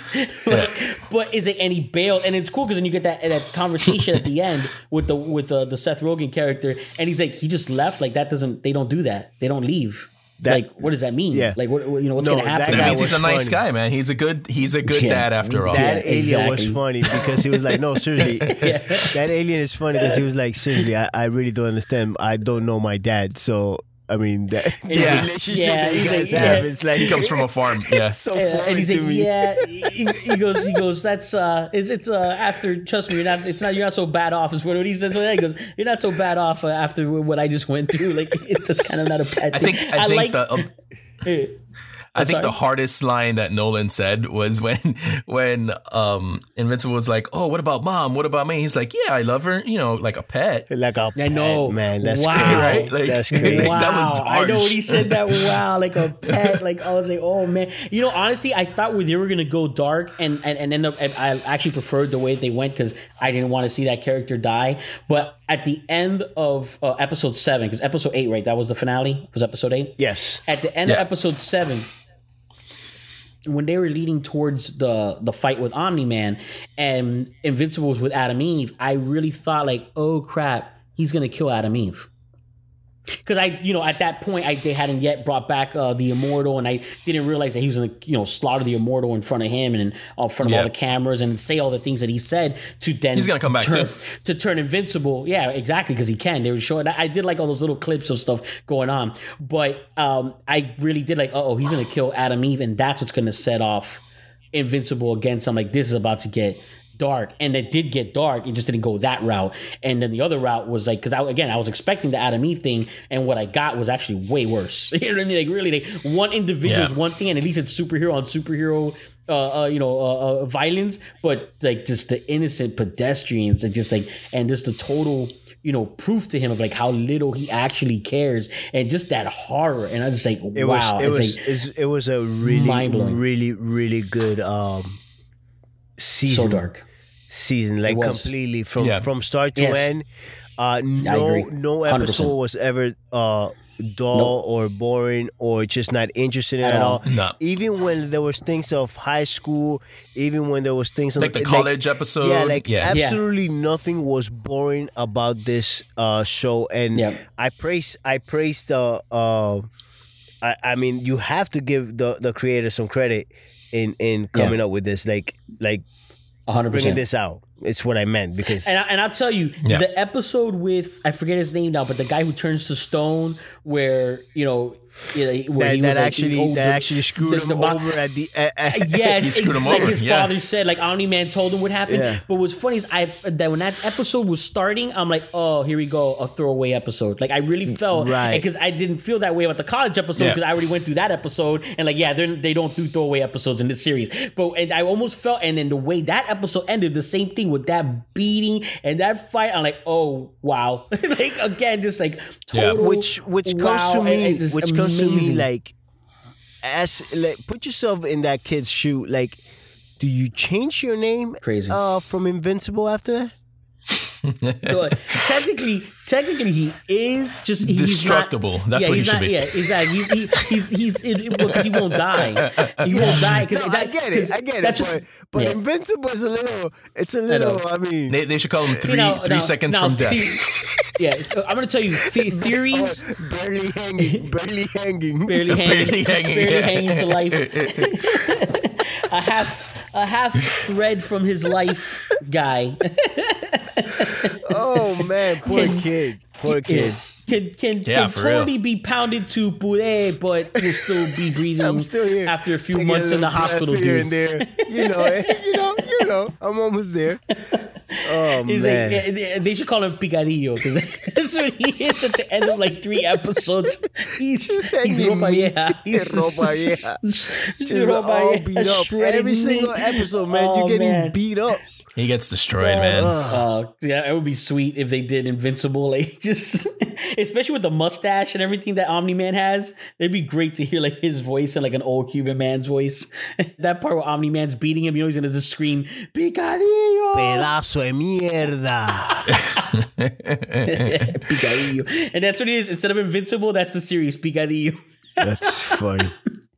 Like, But is it any bail? And it's cool because then you get that that conversation at the end with the with uh, the Seth Rogen character, and he's like, he just left. Like that doesn't. They don't do that. They don't leave. That- like what does that mean? Yeah. Like what what- you know what's No, gonna happen? That guy means he's was a nice funny. guy, man. He's a good he's a good Yeah. dad after all. That Yeah, alien was funny because he was like, no, seriously. That alien is funny because he was like, seriously, I, I really don't understand. I don't know my dad. So, I mean, that, the Yeah. relationship Yeah, that you guys like, have yeah. is like. He comes from a farm. Yeah. It's so Yeah, funny and he's to me. yeah. He, he goes, he goes. That's uh, it's it's uh, after. Trust me, you're not. It's not. You're not so bad off. Is what he says. So he goes, you're not so bad off uh, after what I just went through. Like it's just kind of not a bad. I think I, think like. the um, I think sorry? the hardest line that Nolan said was when when um Invincible was like, "Oh, what about mom? What about me?" He's like, "Yeah, I love her, you know, like a pet." Like a I know. pet, man. That's Wow. crazy. Right? Like- That's crazy. Wow, That was I know when he said that. Wow, like a pet. Like I was like, oh man. You know, honestly, I thought they were gonna go dark, and and, and end up. and I actually preferred the way they went because I didn't want to see that character die. But at the end of uh, episode seven, because episode eight, right? That was the finale. Was episode eight? Yes. At the end Yeah. of episode seven, when they were leading towards the the fight with Omni Man and Invincible was with Atom Eve, I really thought like, oh crap, he's gonna kill Atom Eve. Because I, you know, at that point, I they hadn't yet brought back uh, the Immortal, and I didn't realize that he was gonna, you know, slaughter the Immortal in front of him and in in front of all the cameras and say all the things that he said to then He's gonna come back, turn, too. to turn invincible. Yeah, exactly, because he can. They were showing. I did like all those little clips of stuff going on, but um, I really did like. Oh, he's gonna kill Atom Eve, and that's what's gonna set off Invincible against. I'm like, this is about to get dark, and it did get dark. It just didn't go that route. And then the other route was like, because I again, I was expecting the Atom Eve thing, and what I got was actually way worse. you know what I mean? Like really, like one individual is Yeah. one thing, and at least it's superhero on superhero. Uh, uh, you know, uh, uh, violence, but like just the innocent pedestrians, and just like, and just the total, you know, proof to him of like how little he actually cares, and just that horror. And I was just like, It wow, was it it's was like, it's, it was a really really really good um season so dark. Season like was. completely from Yeah. from start to Yes. end uh no agree. no 100%. episode was ever uh dull or boring or just not interesting at, At all. all. No. Even when there was things of high school, even when there was things Like the college episode. yeah, like yeah. absolutely nothing was boring about this uh, show, and Yeah. I praise I praise the. Uh, I, I mean, you have to give the the creator some credit in in coming up with this, like like hundred bringing percent. this out. It's what I meant because And, I, and I'll tell you, Yeah. the episode with I forget his name now, but the guy who turns to stone, where you know, you know, where that, he that was like, actually oh, that actually screwed the- him the mo- over at the. Uh, Yes, He screwed it's him like his yeah. father said. Like Omni Man told him what happened. Yeah. But what's funny is I that when that episode was starting, I'm like, oh, here we go, a throwaway episode. Like I really felt Right. because I didn't feel that way about the college episode Yeah. because I already went through that episode and like yeah, they're, they don't do throwaway episodes in this series. But and I almost felt and then the way that episode ended, the same thing with that beating and that fight. I'm like, oh wow, like again, just like Yeah. total which which comes wow, to me, and just which comes to me like, as like put yourself in that kid's shoe. Like, do you change your name? Crazy. Uh, from Invincible after that. So, uh, technically, technically, he is just he's Destructible. Not, That's yeah, what he he's should not, be. Yeah, exactly. He's he, he's he's it, it, well, 'cause he won't die. He won't die because No, I get it. I get it. That's But, but Yeah. Invincible is a little. It's a little. I, mean, They, they should call him See, three now- three now- seconds now, from death. the- yeah, I'm gonna tell you the theories. Oh, barely hanging. Barely hanging. Barely hanging, Barely hanging, barely hanging to life. I half, a half thread from his life, guy. Oh man, poor kid. Poor kid. Can can, Yeah, can for real. totally be pounded to puree, but he'll still be breathing. I'm still here. after a few Taking months in the little breath hospital, here dude. and there. You know, eh, you know, you know. I'm almost there. Oh He's man. like, eh, eh, they should call him Picadillo because that's what he is at the end of like three episodes. He's he's hanging ropa meat. vieja. He's Ropa vieja. He's Just ropa all beat up. Every single episode, man, Oh, you're getting man. beat up. He gets destroyed, man. Oh yeah, it would be sweet if they did Invincible, like just especially with the mustache and everything that Omni Man has. It'd be great to hear like his voice and like an old Cuban man's voice. that part where Omni Man's beating him, you know, he's gonna just scream Picadillo, Pedazo de mierda. Picadillo, and that's what it is. Instead of Invincible, that's the series Picadillo. That's funny.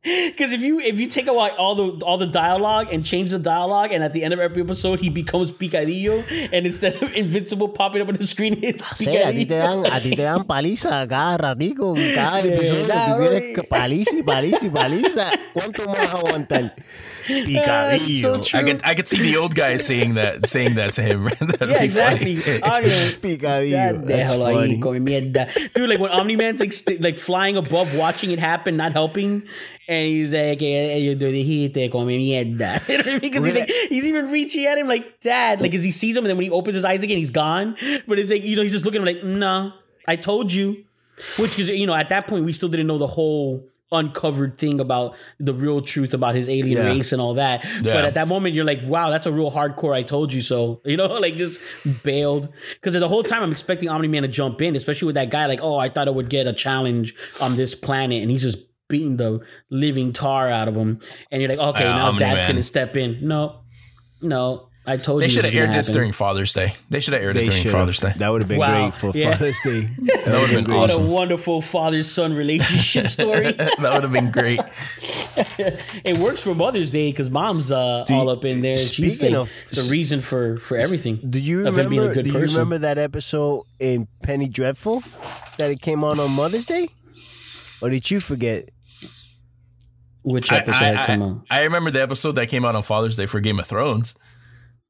Because if you if you take away all the all the dialogue and change the dialogue, and at the end of every episode he becomes Picadillo, and instead of Invincible popping up on the screen, it's ah, Sí, a ti te dan, a ti te dan paliza cada ratico, cada De episodio. verdad, Tú tienes güey. que paliza y paliza y paliza. ¿Cuánto más aguantar? Ah, That's Picadillo. so. I could I could see the old guy saying that saying that to him. That'd Yeah, be exactly. funny. Picadillo. That's Déjalo ahí, funny. Dude, like when Omni Man's like, st- like flying above, watching it happen, not helping, and he's like, eh, "You do dijiste come mierda." You know what I mean? Because he's, like, he's even reaching at him like, "Dad," like as he sees him, and then when he opens his eyes again, he's gone. But it's like you know, he's just looking at him like, "No, I told you." Which is you know, at that point, we still didn't know the whole uncovered thing about the real truth about his alien Yeah. race and all that. But at that moment, you're like, wow, that's a real hardcore. I told you so. You know, like just bailed because the whole time I'm expecting Omni Man to jump in, especially with that guy. Like, oh, I thought I would get a challenge on this planet, and he's just beating the living tar out of him. And you're like, okay, Yeah, now his dad's gonna step in. No, no, I told They you. They should have was aired this happen. during Father's Day. They should have aired They it during should've. Father's Day. That would have been Wow. great for Yeah. Father's Day. That would've been great. What a wonderful father son relationship story. that would have been great. it works for Mother's Day because mom's uh, you- all up in there. She's speaking like of- the reason for for everything. Do you of being a remember? good Do you person. remember that episode in Penny Dreadful that it came on on Mother's Day, or did you forget? Which episode I- had come I- on? I remember the episode that came out on Father's Day for Game of Thrones.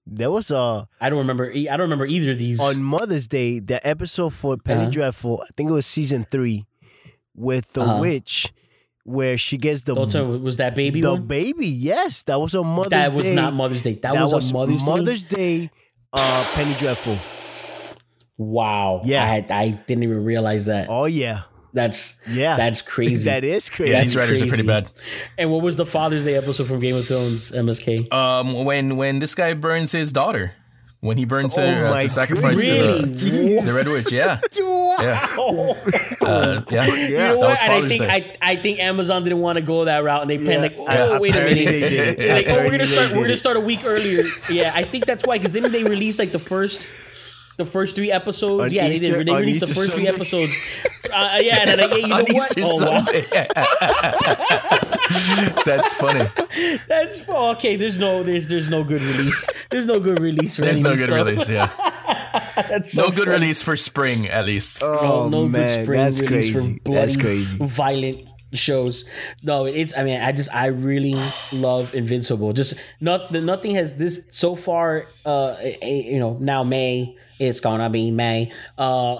There was a I don't remember. e- I don't remember either of these. on Mother's Day the episode for Penny Uh-huh. Dreadful. I think it was season three with the Uh-huh. witch, where she gets the Don't tell me, was that baby the one? baby. Yes, that was on Mother's Day. That was not Mother's Day. That, was, a Mother's, Day. Mother's Day. Uh, Penny Dreadful. Wow. Yeah. I, I didn't even realize that. Oh yeah, That's yeah. that's crazy. that is crazy. Yeah, That's these writers are pretty bad. And what was the Father's Day episode from Game of Thrones? MSK. Um, when when this guy burns his daughter, when he burns Oh her uh, to sacrifice to Really? the, the Red Witch, yeah, wow. yeah, uh, yeah. You know That what? was I Father's think Day. I, I think Amazon didn't want to go that route, and they planned like, oh I- wait a minute, they did it. like, oh, we're gonna start. We're gonna start a week earlier. Yeah, I think that's why. Because then they released like the first, the first three episodes. On yeah, Easter- they did. They released the Easter first three episodes. Uh, yeah, and hey, you know on what? Easter Oh, wow. That's funny. That's okay. There's no, there's, there's no good release. There's no good release for There's no good stuff. release. Yeah, That's so no good funny. release for spring at least. Oh no man, good spring that's release crazy. for bloody, That's crazy. violent shows. No, it's. I mean, I just I really love Invincible. Just not nothing has this so far. Uh, you know, now May it's gonna be May. Uh,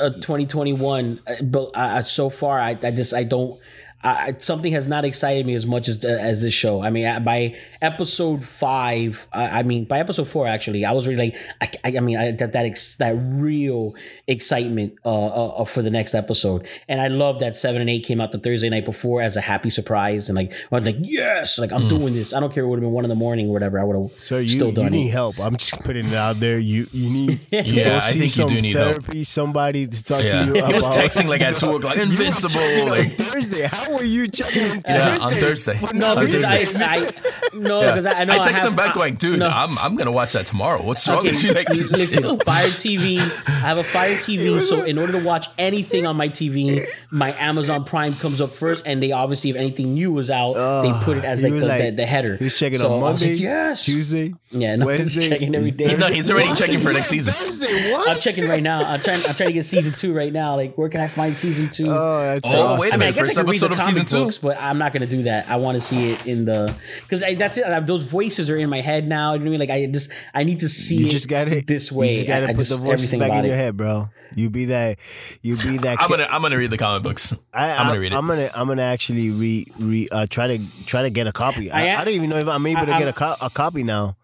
uh 2021. uh, But uh, so far, I, I just I don't. I, something has not excited me as much as as this show. I mean, I- by episode five, I, I mean by episode four, actually, I was really like, I, I, I mean, I, that that ex, that real excitement uh, uh, for the next episode, and I love that seven and eight came out the Thursday night before as a happy surprise, and like I was like, yes, like I'm doing this. I don't care. It would have been one in the morning or whatever. I would have So you, still you done need it. help. I'm just putting it out there. You you need to Yeah, go I see think you some do need help. therapy. Somebody to talk Yeah. to you. He was texting like at two o'clock. You Invincible. checking Like, Thursday. How were you checking on Yeah, Thursday? on Thursday. No, On because I, Thursday. I no, yeah. because I, I know I text have, him back I- going, dude, no. I'm I'm gonna watch that tomorrow. What's wrong Okay, with you? Like, listen, chill. Fire TV. I have a Fire TV, so in order to watch anything on my TV, my Amazon Prime comes up first, and they obviously, if anything new was out, they put it as like was the, like- the, the header. He was checking So on Monday, like, yes, Tuesday, Yeah, no, he's Wednesday. checking every day. No, he's already What? checking for next season. Thursday, what? I'm checking right now. I'm trying. I'm trying to get season two right now. Like, where can I find season two? Oh, that's Oh, awesome. wait a I mean, I minute. guess First I episode of comic season two. books, but I'm not going to do that. I want to see it in the because that's it. I- Those voices are in my head now. You know what I mean? Like I just I need to see You it just gotta this way. You just gotta I, I put just, the voices back in your head, bro. You be that. You be that. I'm gonna I'm gonna read the comic books. I, I'm gonna read it. I'm gonna I'm gonna actually re re uh, try to try to get a copy. I, I I don't even know if I'm able to I- get a, co- a copy now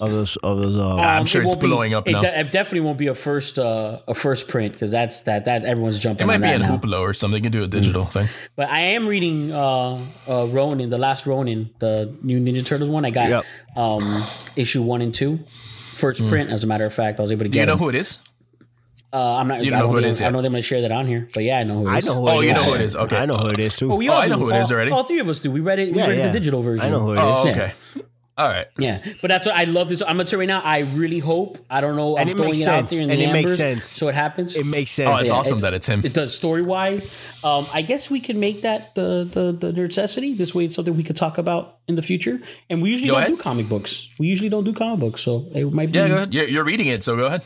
of those of those. Uh, I'm Um, sure it it's won't be- blowing up it, now. de- it definitely won't be a first uh, a first print because that's that that everyone's jumping. It might on be that in now. Hoopla or something. You can do a digital Mm. thing. But I am reading uh, uh, Ronin, the last Ronin, the new Ninja Turtles one. I got Yep. um, issue one and two, first print. As a matter of fact, I was able to Hmm. Do you get. know them. who it is? Uh, I'm not. You don't I know don't who it is. think- I yet? don't gonna share that on here. But yeah, I know who it I know who. Oh, it you know who it is. Okay. I know who it is too. Oh, we Oh, all I know do. who it is already. All three of us do. We read it. We Yeah, read yeah. the digital version. I know who it is. Oh, Yeah. okay. All right. Yeah, but that's what I love this. I'm gonna tell you right now. I really hope. I don't know. And I'm it throwing makes it out sense. there in And the it makes ambers, sense. So it happens. It makes sense. Oh, it's Yeah, awesome it- that it's him. It does story wise. Um, I guess we can make that the, the the necessity. This way, it's something we could talk about in the future. And we usually Go don't ahead. do comic books. We usually don't do comic books, so it might be Yeah, go ahead. You're, you're reading it, so go ahead.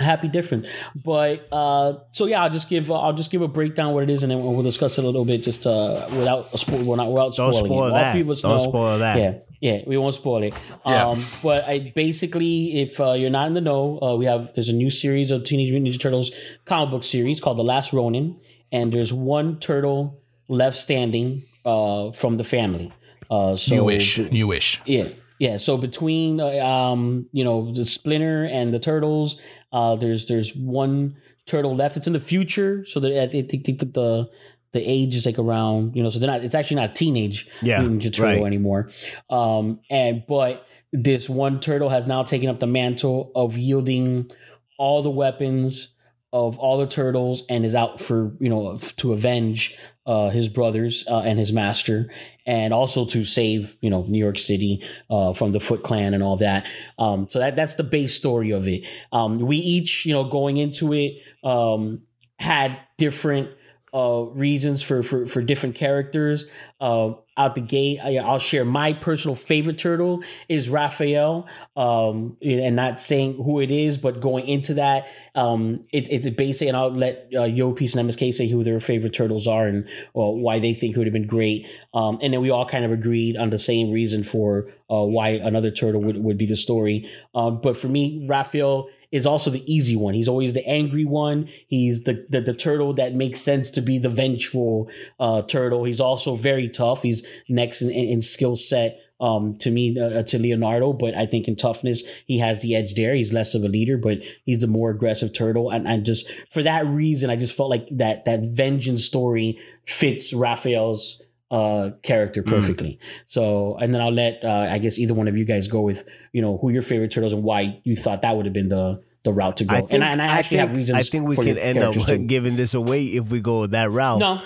Happy different. But uh, so yeah, I'll just give I'll just give a breakdown what it is, and then we'll discuss it a little bit, just uh, without a spoil. Well, not without Don't spoiling. spoil it. All that. three of us Don't know- spoil that. Yeah, yeah, we won't spoil it. Yeah. Um, but I basically, if uh, you're not in the know, uh, we have there's a new series of Teenage Mutant Ninja Turtles comic book series called The Last Ronin, and there's one turtle left standing uh, from the family. Uh, so Newish. Newish. yeah, yeah. So between uh, um, you know, the Splinter and the turtles, uh, there's there's one turtle left. It's in the future, so that I think that the the age is like around you know, so they're not. It's actually not a teenage Yeah, Ninja Turtle right. anymore. Um, and but this one turtle has now taken up the mantle of yielding all the weapons of all the turtles and is out for you know to avenge uh, his brothers uh, and his master and also to save you know New York City uh, from the Foot Clan and all that. Um, so that that's the base story of it. Um, we each you know going into it um, had different uh, reasons for, for for different characters. Uh, out the gate, I, I'll share my personal favorite turtle is Raphael, um, and not saying who it is, but going into that, um, it, it's basic, and I'll let uh, Yo Peace and MSK say who their favorite turtles are and well, why they think it would have been great. Um, and then we all kind of agreed on the same reason for uh, why another turtle would, would be the story. Um, but for me, Raphael is also the easy one. He's always the angry one. He's the the, the turtle that makes sense to be the vengeful uh, turtle. He's also very tough. He's next in, in, in skill set um, to me uh, to Leonardo, but I think in toughness he has the edge there. He's less of a leader, but he's the more aggressive turtle. And I just for that reason, I just felt like that that vengeance story fits Raphael's uh character perfectly so and then i'll let uh i guess either one of you guys go with you know who your favorite turtles and why you thought that would have been the the route to go I think, and, I, and i actually think, have reasons I think we for can end up too. giving this away if we go that route. no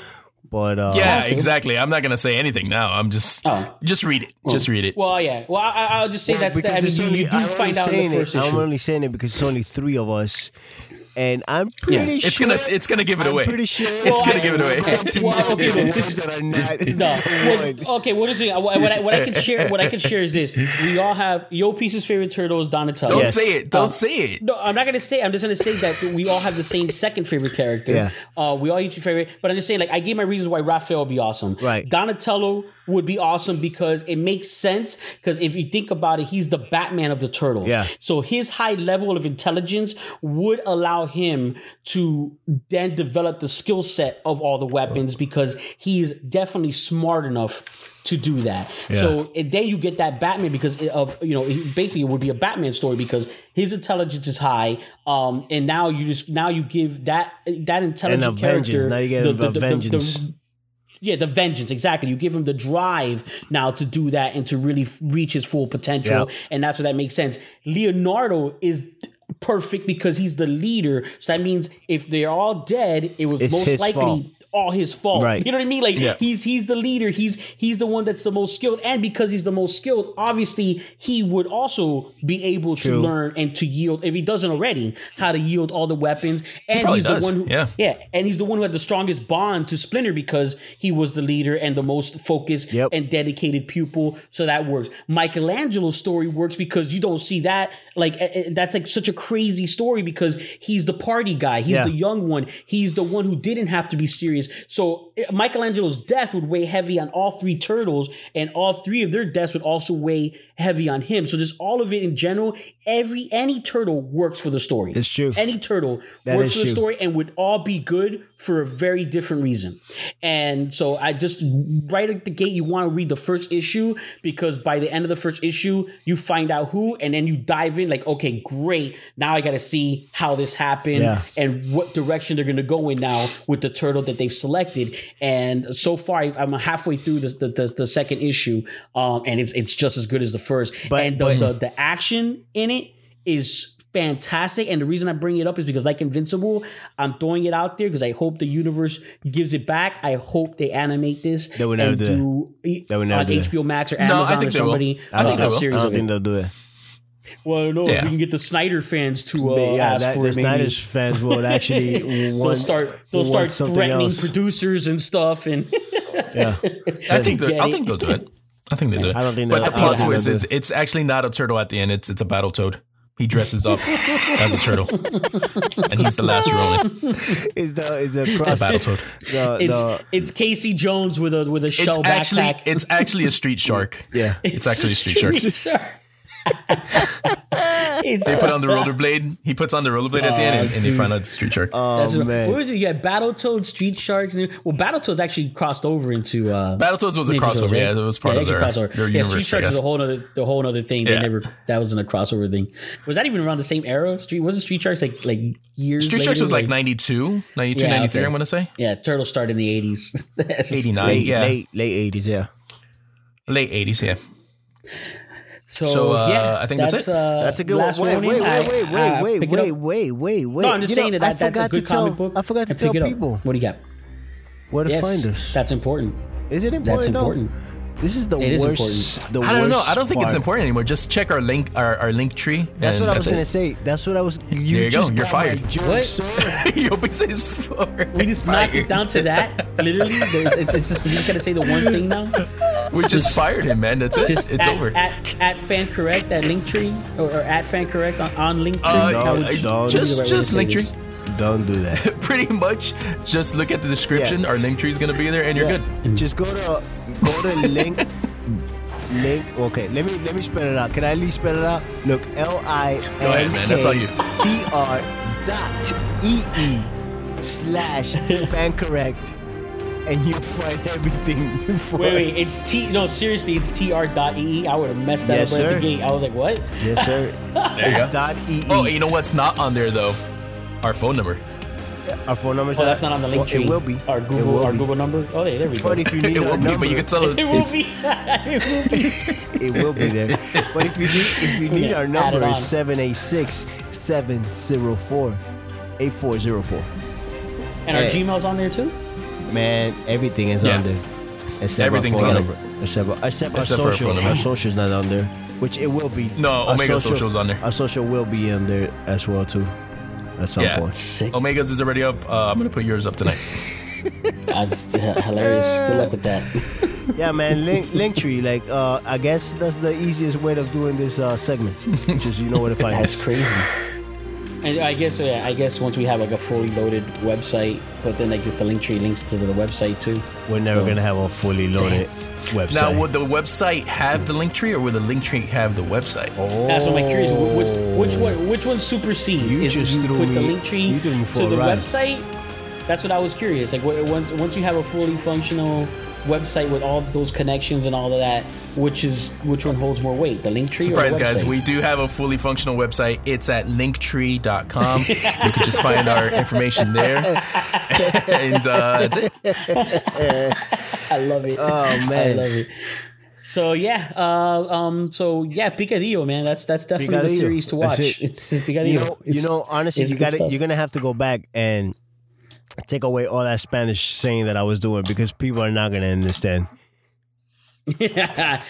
But uh, Yeah, exactly. I'm not gonna say anything now. I'm just Oh. just read it. just read it. well yeah well I, i'll just say that's the, I mean, you, only, you do I'm find out in saying the it- first I'm only saying it because it's only three of us. And I'm pretty It's sure gonna it's gonna give it I'm away. pretty sure It's gonna give it away. Come to Well, me okay, the but- ones that are not No. Well, okay, what is it? What, what, I, what I can share, what I can share is this: we all have Yo Peace's favorite turtle is Donatello. Don't Yes. say it. Don't Um, say it. No, I'm not gonna say. I'm just gonna say that we all have the same second favorite character. Yeah. Uh, we all each favorite, but I'm just saying like I gave my reasons why Raphael would be awesome. Right. Donatello would be awesome because it makes sense. Because if you think about it, he's the Batman of the turtles. Yeah. So his high level of intelligence would allow him to then develop the skill set of all the weapons because he's definitely smart enough to do that. Yeah. So then you get that Batman because of you know basically it would be a Batman story because his intelligence is high. Um, and now you just now you give that that intelligent character Now you get a vengeance. Yeah, the vengeance exactly. You give him the drive now to do that and to really f- reach his full potential, Yeah. and that's where that makes sense. Leonardo is perfect because he's the leader. So that means if they're all dead, it was It's most likely fault. All his fault. Right. You know what I mean? Like Yeah. he's he's the leader. He's he's the one that's the most skilled, and because he's the most skilled, obviously he would also be able to learn and to yield if he doesn't already how to yield all the weapons. And probably he's does, the one who yeah. yeah, and he's the one who had the strongest bond to Splinter because he was the leader and the most focused Yep. and dedicated pupil. So that works. Michelangelo's story works because you don't see that. Like eh, eh, that's like such a crazy story because he's the party guy. He's Yeah. the young one. He's the one who didn't have to be serious. So eh, Michelangelo's death would weigh heavy on all three turtles, and all three of their deaths would also weigh heavy on him. So just all of it in general, every any turtle works for the story. It's true. Any turtle That works for the true. story and would all be good for a very different reason. And so I just right at the gate, you want to read the first issue because by the end of the first issue, you find out who, and then you dive in like, okay, great. Now I got to see how this happened Yeah. and what direction they're going to go in now with the turtle that they've selected. And so far, I'm halfway through the the, the, the second issue, um, and it's it's just as good as the first. But- and the, but- the the action in it is fantastic. And the reason I bring it up is because, like Invincible, I'm throwing it out there because I hope the universe gives it back. I hope they animate this. They would never and do do, would never on do that. HBO Max or No, I Amazon think or they will. somebody. I think they will. I don't of think it. they'll do it. Well, no, if Yeah. we can get the Snyder fans to uh, yeah, ask that, for the it, maybe Snyder's fans will actually they'll want, start they'll want start threatening else. producers and stuff and Yeah. I think get they- I think they'll do it. I think they do. I don't think But they'll- the plot don't think twist is it's actually not a turtle at the end. It's it's a battle toad. He dresses up as a turtle, and he's the last Ronin. Is the is the It's a battle toad. the, it's the, it's Casey Jones with a with a It's shell actually backpack. it's actually a street shark. yeah. It's actually a street shark. shark. it's They put on the rollerblade. He puts on the rollerblade at the end, and, and they find out it's street shark. Oh That's what, man. what was it? You had Battletoads, Street Sharks. And, well, Battletoads actually crossed over into uh, Battletoads was a crossover. Right? Yeah, it was part yeah, of they their, actually crossed over. their yeah, universe. Street I Sharks is a whole other the whole other thing. They Yeah. never that wasn't a crossover thing. Was that even around the same era? Street wasn't Street Sharks like like years. Street Sharks was like 92, 92, Yeah, 93, okay. I'm going to say. yeah, Turtles started in the eighties. 89, yeah. late late eighties, yeah. Late 80s, yeah. So, So, uh, yeah, I think that's it. Uh, That's a good one. Wait, wait, wait, wait, I- I wait, wait, wait, wait, wait. No, I'm just You saying know, that, I that that's a forgot good to tell, comic book. I forgot to pick tell it up. people What do you got? where to Yes, find us. that's important. Is it important? That's though? important. This is the It is worst. The I don't know. I don't think it's important anymore. Just check our link, our, our link tree. That's what I was that's gonna say. That's what I was. You, you go. You're fired. joke, What? sir. Yobi says four. We just knocked it down to that. Literally, it's, it's just we just gotta say the one thing now. We just fired him, man. That's it. Just it's at, over. At, at fan correct at Linktree or, or at fan correct on, on Linktree. Uh, How would don't- what is the just right just say link this? Don't do that. Pretty much, just look at the description. Yeah. Our link tree is gonna be there, and you're Yeah. good. Just go to go to link link. Okay, let me let me spell it out. Can I at least spell it out? Look, L I ahead, man. That's all you. T R dot E E slash fan correct, and you'll find everything. For, Wait, wait, it's T. No, seriously, it's tr.ee. I would have messed that Yes, up right at the gate. I was like, what? Yes, sir. There you it's dot E E. Oh, you know what's not on there though? Our phone number. Our phone number's Oh, that's not on the link Well, tree. It will be. Our Google, our be. Google number. Oh, there, there we go. But if you need It our will be, number, but you can tell us. it will be. it will be. it will be there. But if you need if you need Yeah, our number it is on. 786 704 8404. And our Hey. Gmail's on there too. Man, everything is Yeah. on there. Except Everything's our phone on there. number. Except, except, Except our for our social. number. Social's not on there. Which it will be. No, Our Omega Social's on there. Our social will be on there as well too. at some Yeah. point. Sick. Omega's is already up. Uh, I'm gonna put yours up tonight. That's uh, hilarious. Good luck with that. Yeah, man. Link, Linktree. Like, uh, I guess that's the easiest way of doing this uh, segment. Just you know where to find That's crazy. And I guess yeah, I guess once we have like a fully loaded website, but then like if the link tree links to the website too. We're never gonna have a fully loaded website. Now, would the website have the link tree, or would the link tree have the website? oh, That's what I'm curious. Which which one oh. which one supersedes? You Is just you threw put the link tree you threw me for to the ride. website? That's what I was curious. Like once once you have a fully functional website with all those connections and all of that, which is which one holds more weight? The link tree or Surprise, the guys! We do have a fully functional website. It's at linktree.com. you can just find our information there, and uh, that's it. I love it. Oh man, I love it. So yeah, uh, um, so yeah, Picadillo, man, that's that's definitely the Picadillo. series to watch. it. It's, it's Picadillo. You know, you know. Honestly, it's you got stuff. You're gonna have to go back and take away all that Spanish saying that I was doing because people are not gonna understand. well,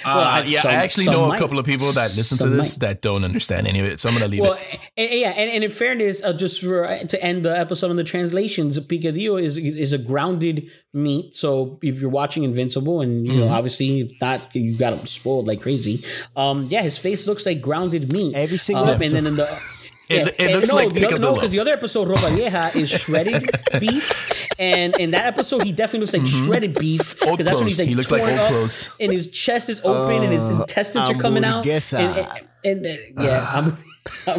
Uh, yeah, some- I actually some know might. a couple of people that listen to this might. that don't understand any of it, so I'm gonna leave Well, it. and, and yeah, and, and in fairness, uh, just for uh, to end the episode on the translations, picadillo is is a grounded meat. So if you're watching Invincible, and you know, Mm-hmm. obviously, if not, you got him spoiled like crazy. Um, yeah, his face looks like grounded meat. Every single Um, episode. And then in the It- it looks no, like the other, no, because the other episode, Ropa Vieja, is shredded beef, and in that episode, he definitely looks like mm-hmm. shredded beef Mm-hmm. Old because that's when he's like He looks like torn old up, clothes. and his chest is open, and his intestines are coming out. hamburguesa. And, and, and, uh, yeah, I'm. All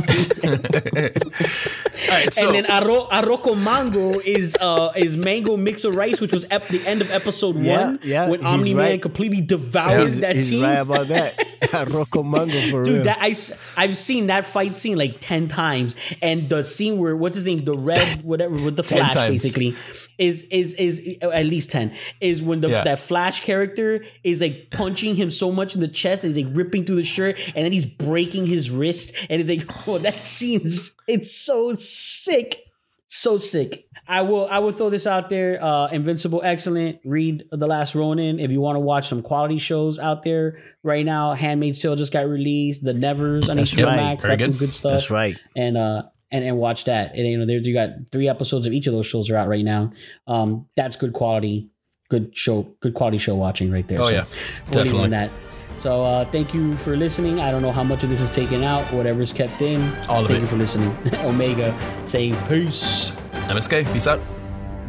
right, so and then arro, arroz con mango is uh is mango mixed with rice, which was ep- the end of episode Yeah, one. yeah, when Omni Man right. completely devoured He's, that he's team. right about that. Rocco Mango for real. Dude, that I have seen that fight scene like ten times, and the scene where what's his name, the red whatever with the Flash times. basically is is is at least ten is when the Yeah. that Flash character is like punching him so much in the chest, and he's like ripping through the shirt, and then he's breaking his wrist, and it's like oh that scene is it's so sick, so sick. I will I will throw this out there. Uh, Invincible, excellent. Read The Last Ronin if you want to watch some quality shows out there right now. Handmaid's Tale just got released. The Nevers on That's HBO right. Max. Very That's some good. good stuff. That's right. And uh and and watch that. And you know, there you got three episodes of each of those shows are out right now. Um, that's good quality, good show, good quality show watching right there. Oh, yeah. we'll leave it on Definitely. that. So uh, thank you for listening. I don't know how much of this is taken out, whatever's kept in. All of thank it. you for listening. Omega saying peace. MSK, peace out.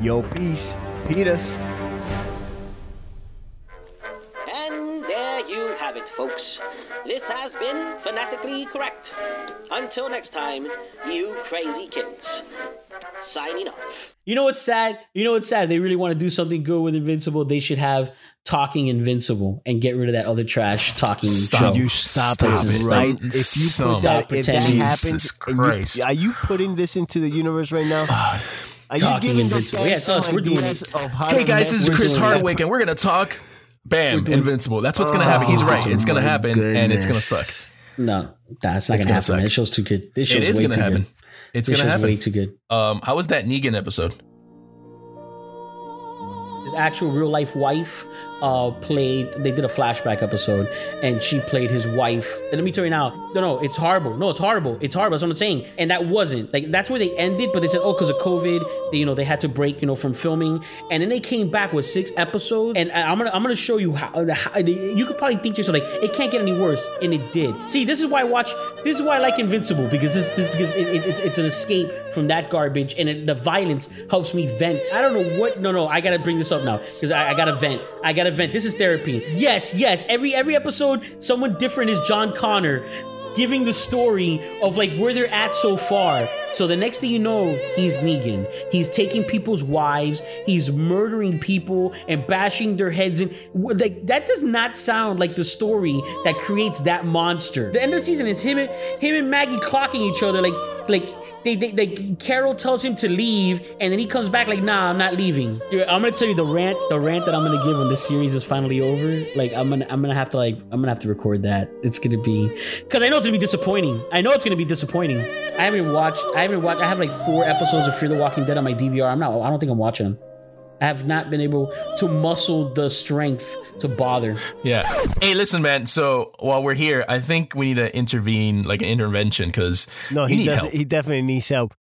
Yo, peace. Peters. And there you have it, folks. This has been Fanatically Correct. Until next time, you crazy kids. Signing off. You know what's sad? You know what's sad? They really want to do something good with Invincible. They should have Talking Invincible and get rid of that other trash talking Stop. show. You stop, Stop it, it. right? Some- If you some- put that, if that pretending. happens, Jesus and You, are you putting this into the universe right now? Are you giving those Invincible. guys Yeah, some us. We're doing ideas it. of how Hey guys, this is Chris Hardwick, and we're gonna talk. Bam, Invincible. That's what's gonna happen. He's right. It's gonna Oh my happen, and it's gonna suck. No, that's not It's gonna gonna happen. suck. man. This show's too good. This show's It is way gonna too happen. good. It's This gonna show's way too good. Um, how was that Negan episode? His actual real life wife uh played they did a flashback episode and she played his wife. And let me tell you now no no it's horrible. No it's horrible. It's horrible. That's what i'm saying. And that wasn't. Like that's where they ended but they said oh because of covid they, you know they had to break you know from filming. And then they came back with six episodes. And i'm gonna i'm gonna show you how, how you could probably think to yourself like it can't get any worse. And it did. See this is why i watch this is why i like invincible because this, this because it, it, it's, it's an escape from that garbage and it, the violence helps me vent. I don't know what no no i gotta bring this up now because I, I gotta vent. I gotta vent this is therapy yes yes every every episode someone different is john connor giving the story of like where they're at so far. So the next thing you know, he's Negan. He's taking people's wives. He's murdering people and bashing their heads in. Like that does not sound like the story that creates that monster. The end of the season is him, and- him and Maggie clocking each other. Like like they, they, they Carol tells him to leave, and then he comes back like, "Nah, I'm not leaving." Dude, I'm gonna tell you the rant, the rant that I'm gonna give when this series is finally over. Like, I'm gonna, I'm gonna have to like, I'm gonna have to record that. It's gonna be, because I know it's gonna be disappointing. I know it's gonna be disappointing. I haven't watched, I haven't watched. I have like four episodes of Fear the Walking Dead on my DVR. I'm not, I don't think I'm watching them. I have not been able to muscle the strength to bother. Yeah. Hey, listen, man. So while we're here, I think we need to intervene, like an intervention, because No, he need does. help. He definitely needs help.